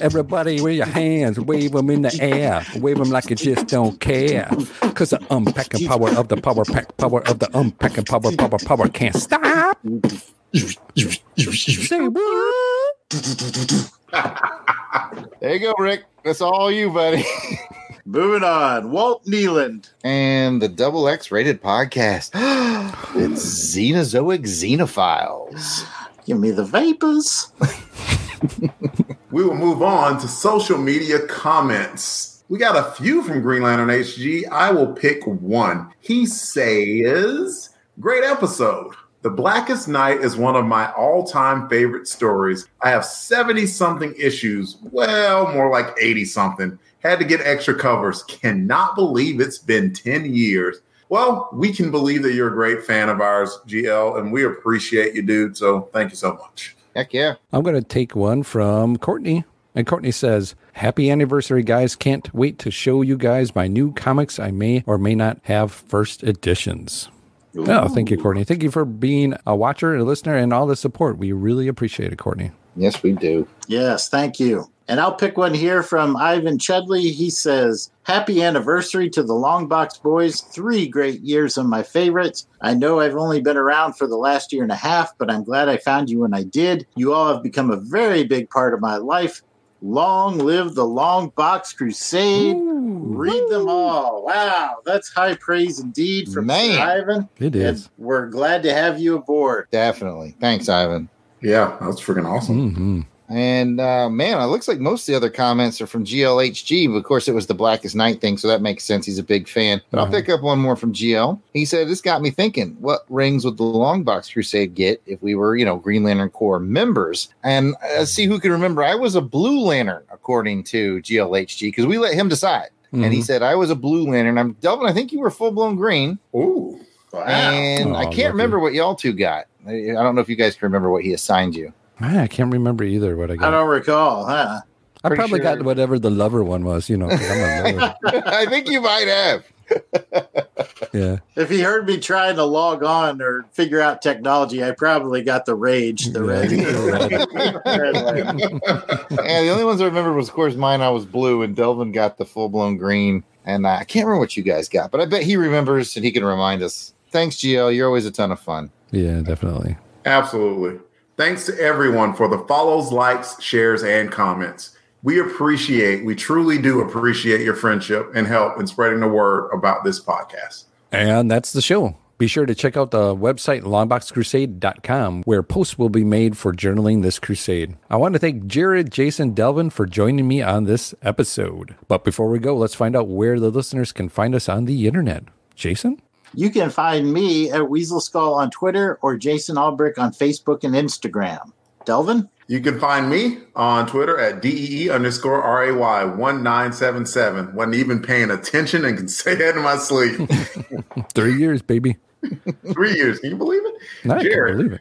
Everybody wave your hands, wave them in the air, wave them like you just don't care. Cause the unpacking power of the power pack, power of the unpacking power, power, power can't stop. Say what? There you go, Rick. That's all you, buddy. Moving on. Walt Nealand. and the double X rated podcast. it's Xenozoic Xenophiles. Give me the vapors. We will move on to social media comments. We got a few from Green Lantern HG. I will pick one. He says, Great episode. The Blackest Night is one of my all time favorite stories. I have 70 something issues. Well, more like 80 something. Had to get extra covers. Cannot believe it's been 10 years. Well, we can believe that you're a great fan of ours, GL, and we appreciate you, dude. So thank you so much. Heck yeah. I'm going to take one from Courtney. And Courtney says, Happy anniversary, guys. Can't wait to show you guys my new comics. I may or may not have first editions. Oh, thank you, Courtney. Thank you for being a watcher, and a listener, and all the support. We really appreciate it, Courtney. Yes, we do. Yes, thank you. And I'll pick one here from Ivan Chudley. He says, Happy anniversary to the Longbox Boys. Three great years of my favorites. I know I've only been around for the last year and a half, but I'm glad I found you when I did. You all have become a very big part of my life. Long live the Long Box Crusade. Read them all. Wow, that's high praise indeed from Man. Ivan. It is. And we're glad to have you aboard. Definitely. Thanks, Ivan. Yeah, that's freaking awesome. Mm-hmm. And uh, man, it looks like most of the other comments are from GLHG. But of course, it was the Blackest Night thing, so that makes sense. He's a big fan. But I'll Uh-huh. pick up one more from GL. He said, This got me thinking, what rings would the Longbox Crusade get if we were, you know, Green Lantern Corps members? And uh, see who can remember. I was a Blue Lantern, according to GLHG, because we let him decide. And he Mhm. said, I was a Blue Lantern. I'm Delvin, I think you were full blown green. Ooh. And Oh, I can't lucky. remember what y'all two got. I I don't know if you guys can remember what he assigned you. I can't remember either what I got. I don't recall, huh? I pretty probably sure- got whatever the lover one was, you know. I'm a lover. I think you might have. yeah. If he heard me trying to log on or figure out technology, I probably got the rage, the red. yeah, the only ones I remember was, of course, mine. I was blue, and Delvin got the full blown green. And uh, I can't remember what you guys got, but I bet he remembers and he can remind us. Thanks, GL. You're always a ton of fun. Yeah, definitely. Absolutely. Thanks to everyone for the follows, likes, shares, and comments. We appreciate, we truly do appreciate your friendship and help in spreading the word about this podcast. And that's the show. Be sure to check out the website longboxcrusade.com where posts will be made for journaling this crusade. I want to thank Jared, Jason, Delvin for joining me on this episode. But before we go, let's find out where the listeners can find us on the internet. Jason? You can find me at Weasel Skull on Twitter or Jason Albrick on Facebook and Instagram. Delvin? You can find me on Twitter at DEE underscore RAY 1977. Wasn't even paying attention and can say that in my sleep. Three years, baby. Three years. Can you believe it? I can't believe it.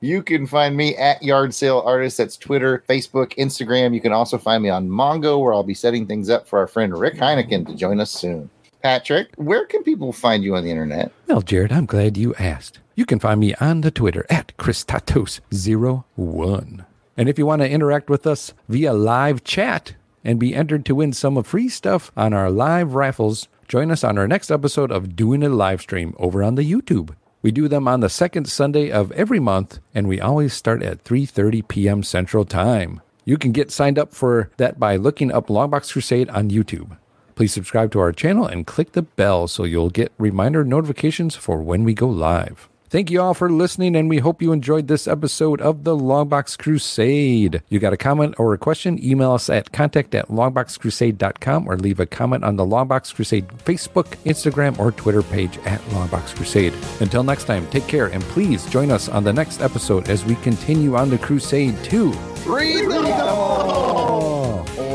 You can find me at Yard Sale Artist. That's Twitter, Facebook, Instagram. You can also find me on Mongo, where I'll be setting things up for our friend Rick Heineken to join us soon. Patrick, where can people find you on the internet? Well, Jared, I'm glad you asked. You can find me on the Twitter at Christatos01. And if you want to interact with us via live chat and be entered to win some of free stuff on our live raffles, join us on our next episode of Doing a Live Stream over on the YouTube. We do them on the second Sunday of every month, and we always start at 3:30 p.m. Central Time. You can get signed up for that by looking up Longbox Crusade on YouTube. Please subscribe to our channel and click the bell so you'll get reminder notifications for when we go live. Thank you all for listening, and we hope you enjoyed this episode of the Longbox Crusade. You got a comment or a question? Email us at contact at or leave a comment on the Longbox Crusade Facebook, Instagram, or Twitter page at Longbox Crusade. Until next time, take care and please join us on the next episode as we continue on the Crusade 2. Read all!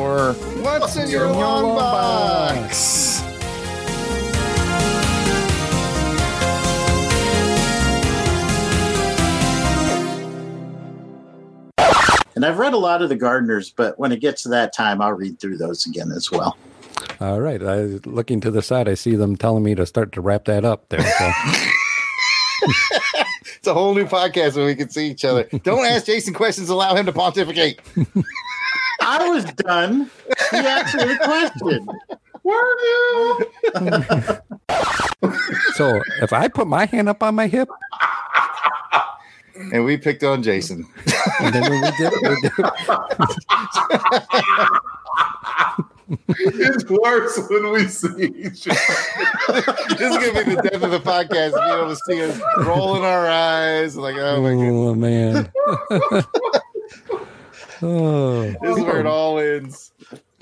Or what's in your long box? And I've read a lot of the Gardeners, but when it gets to that time, I'll read through those again as well. All right. I looking to the side, I see them telling me to start to wrap that up there. So It's a whole new podcast where we can see each other. Don't ask Jason questions. Allow him to pontificate. I was done. He asked me the question. Were you? so if I put my hand up on my hip, And we picked on Jason. and then we did, we did it's worse when we see each other. this is gonna be the death of the podcast. Being able to see us rolling our eyes, like, oh my god, oh man. Oh, this is where it all ends.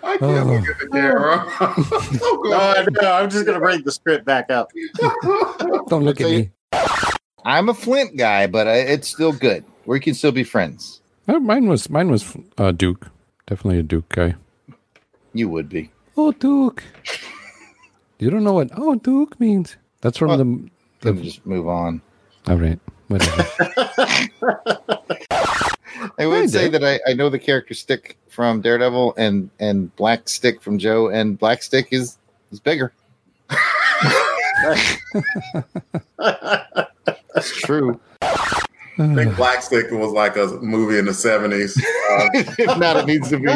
I can't look at the camera. No, I know. I'm just gonna bring the script back up. don't look at me. I'm a Flint guy, but uh, it's still good. We can still be friends. Oh, mine was mine was uh, Duke. Definitely a Duke guy. You would be. Oh, Duke. You don't know what oh Duke means. That's from Well, the. Then the just move on. all right. Whatever. I would I say that I, I know the character Stick from Daredevil and and Black Stick from Joe, and Black Stick is is bigger. That's true. I think Black Stick was like a movie in the seventies. Uh, if not, it needs to be.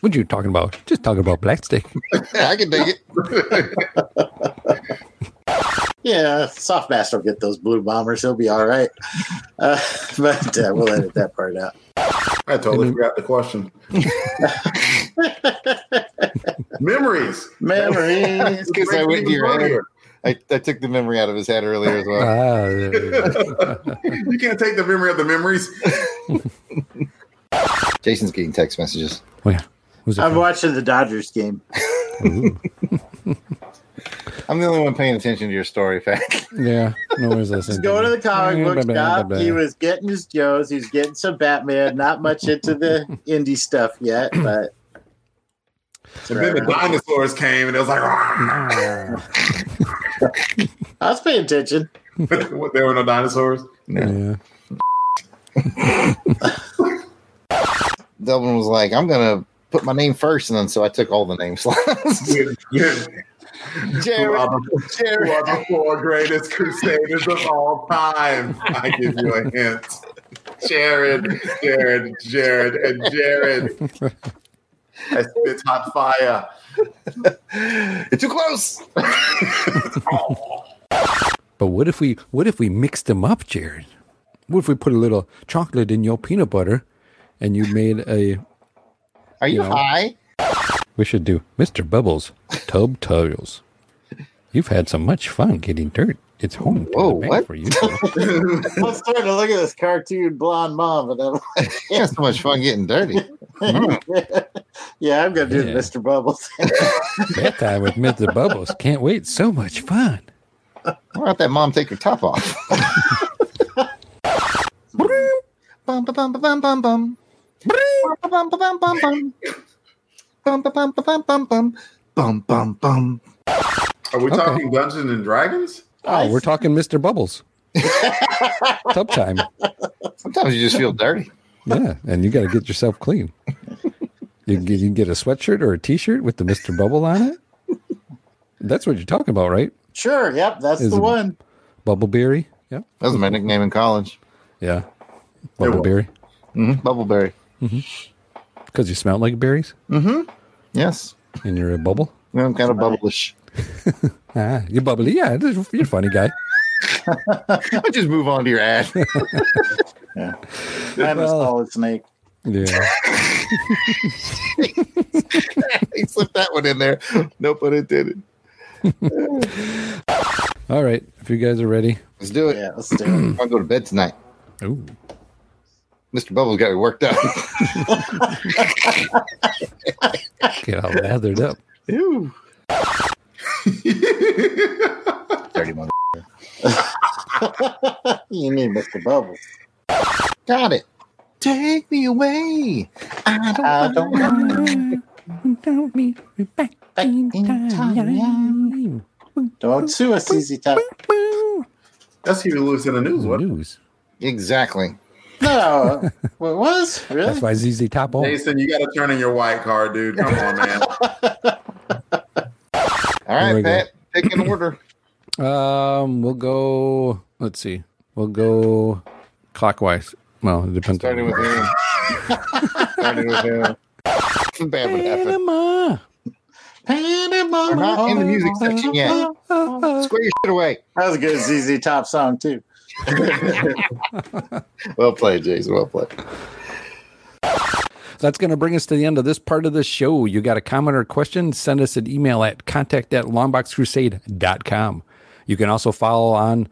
what you talking about? Just talking about black stick. I can dig it. Yeah, Softmaster will get those blue bombers. He'll be all right. Uh, but uh, we'll edit that part out. I totally forgot the question. Memories. Memories. Because I went to your head. I, I took the memory out of his head earlier as well. Ah, there we go. you can't take the memory of the memories. Jason's getting text messages. oh yeah. Who's I'm from? watching the Dodgers game. Ooh. I'm the only one paying attention to your story, fact. Yeah. No one's listening. Just go to the comic book blah, blah, shop. He was getting his Joes. He's getting some Batman. Not much into the indie stuff yet, but And then the dinosaurs came, and it was like, "Rah." I was paying attention. there were no dinosaurs. Yeah. Dublin was like, I'm gonna put my name first, and then so I took all the name slots. Who are the- Jared. who are the four greatest crusaders of all time? I give you a hint. Jared, Jared, Jared, and Jared. I spit hot fire. You're too close. But what if we what if we mixed them up, Jared? What if we put a little chocolate in your peanut butter and you made a Are you, You know. high? We should do Mr. Bubbles tub tutorials. You've had so much fun getting dirt. It's home to Whoa, the bank what? for you. I'm starting to look at this cartoon blonde mom, and I'm You had so much fun getting dirty. Hmm. like, yeah, I'm gonna do Yeah. Mr. Bubbles. That Bedtime with Mr. Bubbles. Can't wait. So much fun. Why don't that mom take her top off? bum, ba, bum, ba, bum, bum, bum. Bum, ba, bum, ba, bum, bum, bum. Bum, ba, bum, ba, bum, bum, bum. Bum, bum, bum. Are we Okay. talking Dungeons and Dragons? Oh, we're talking Mr. Bubbles. Tub time. Sometimes you just feel dirty. Yeah, and you got to get yourself clean. You can, get, you can get a sweatshirt or a T-shirt with the Mr. Bubble on it. That's what you're talking about, right? Sure, yep, that's Is the it- one. Bubbleberry. Yep. That was my nickname in college. Yeah. was. Bubbleberry. Mm-hmm. Bubbleberry. Because you smell like berries Mm-hmm. Yes. and you're a bubble. Yeah, I'm kind of bubblish. Ah, you're bubbly. Yeah, you're a funny guy. I'll just move on to your ad. Yeah. I'm a Well- solid snake. Yeah. he slipped that one in there. No pun intended. All right. If you guys are ready. Let's do it. Yeah, let's do it. I'm gonna go to bed tonight. Ooh. Mr. Bubbles got me worked up. Get all lathered up. Ew. Dirty mother. you need Mr. Bubbles. Got it. Take me away. I don't, I don't Don't meet me back in time. Don't sue us, ZZ Top. That's Huey Lewis in the news. What? News. Exactly. No, what was really? That's why ZZ Top won't. Jason, you got to turn in your white card, dude. Come on, man. All right, There go. Pat, pick an order. Um, we'll go. Let's see. We'll go clockwise. Well, it depends. Starting with him. Starting with him. Bad. Panama. Panama. We're not in the music section yet. Square your shit away. That was a good ZZ Top song too. Well played, Jason. Well played. That's going to bring us to the end of this part of the show. You got a comment or question? Send us an email at contact at longboxcrusade.com. You can also follow on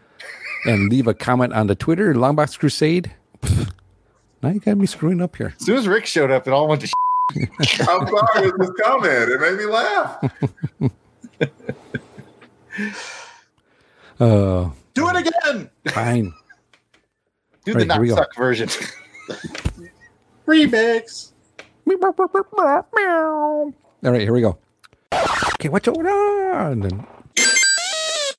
and leave a comment on the Twitter, Longbox Crusade. Now you got me screwing up here. As soon as Rick showed up, it all went to I'm sorry with this comment. It made me laugh. Uh, Do it again. fine. Do Right, the here we not go. suck version. Remix. All right, here we go. Okay, what's going on? And then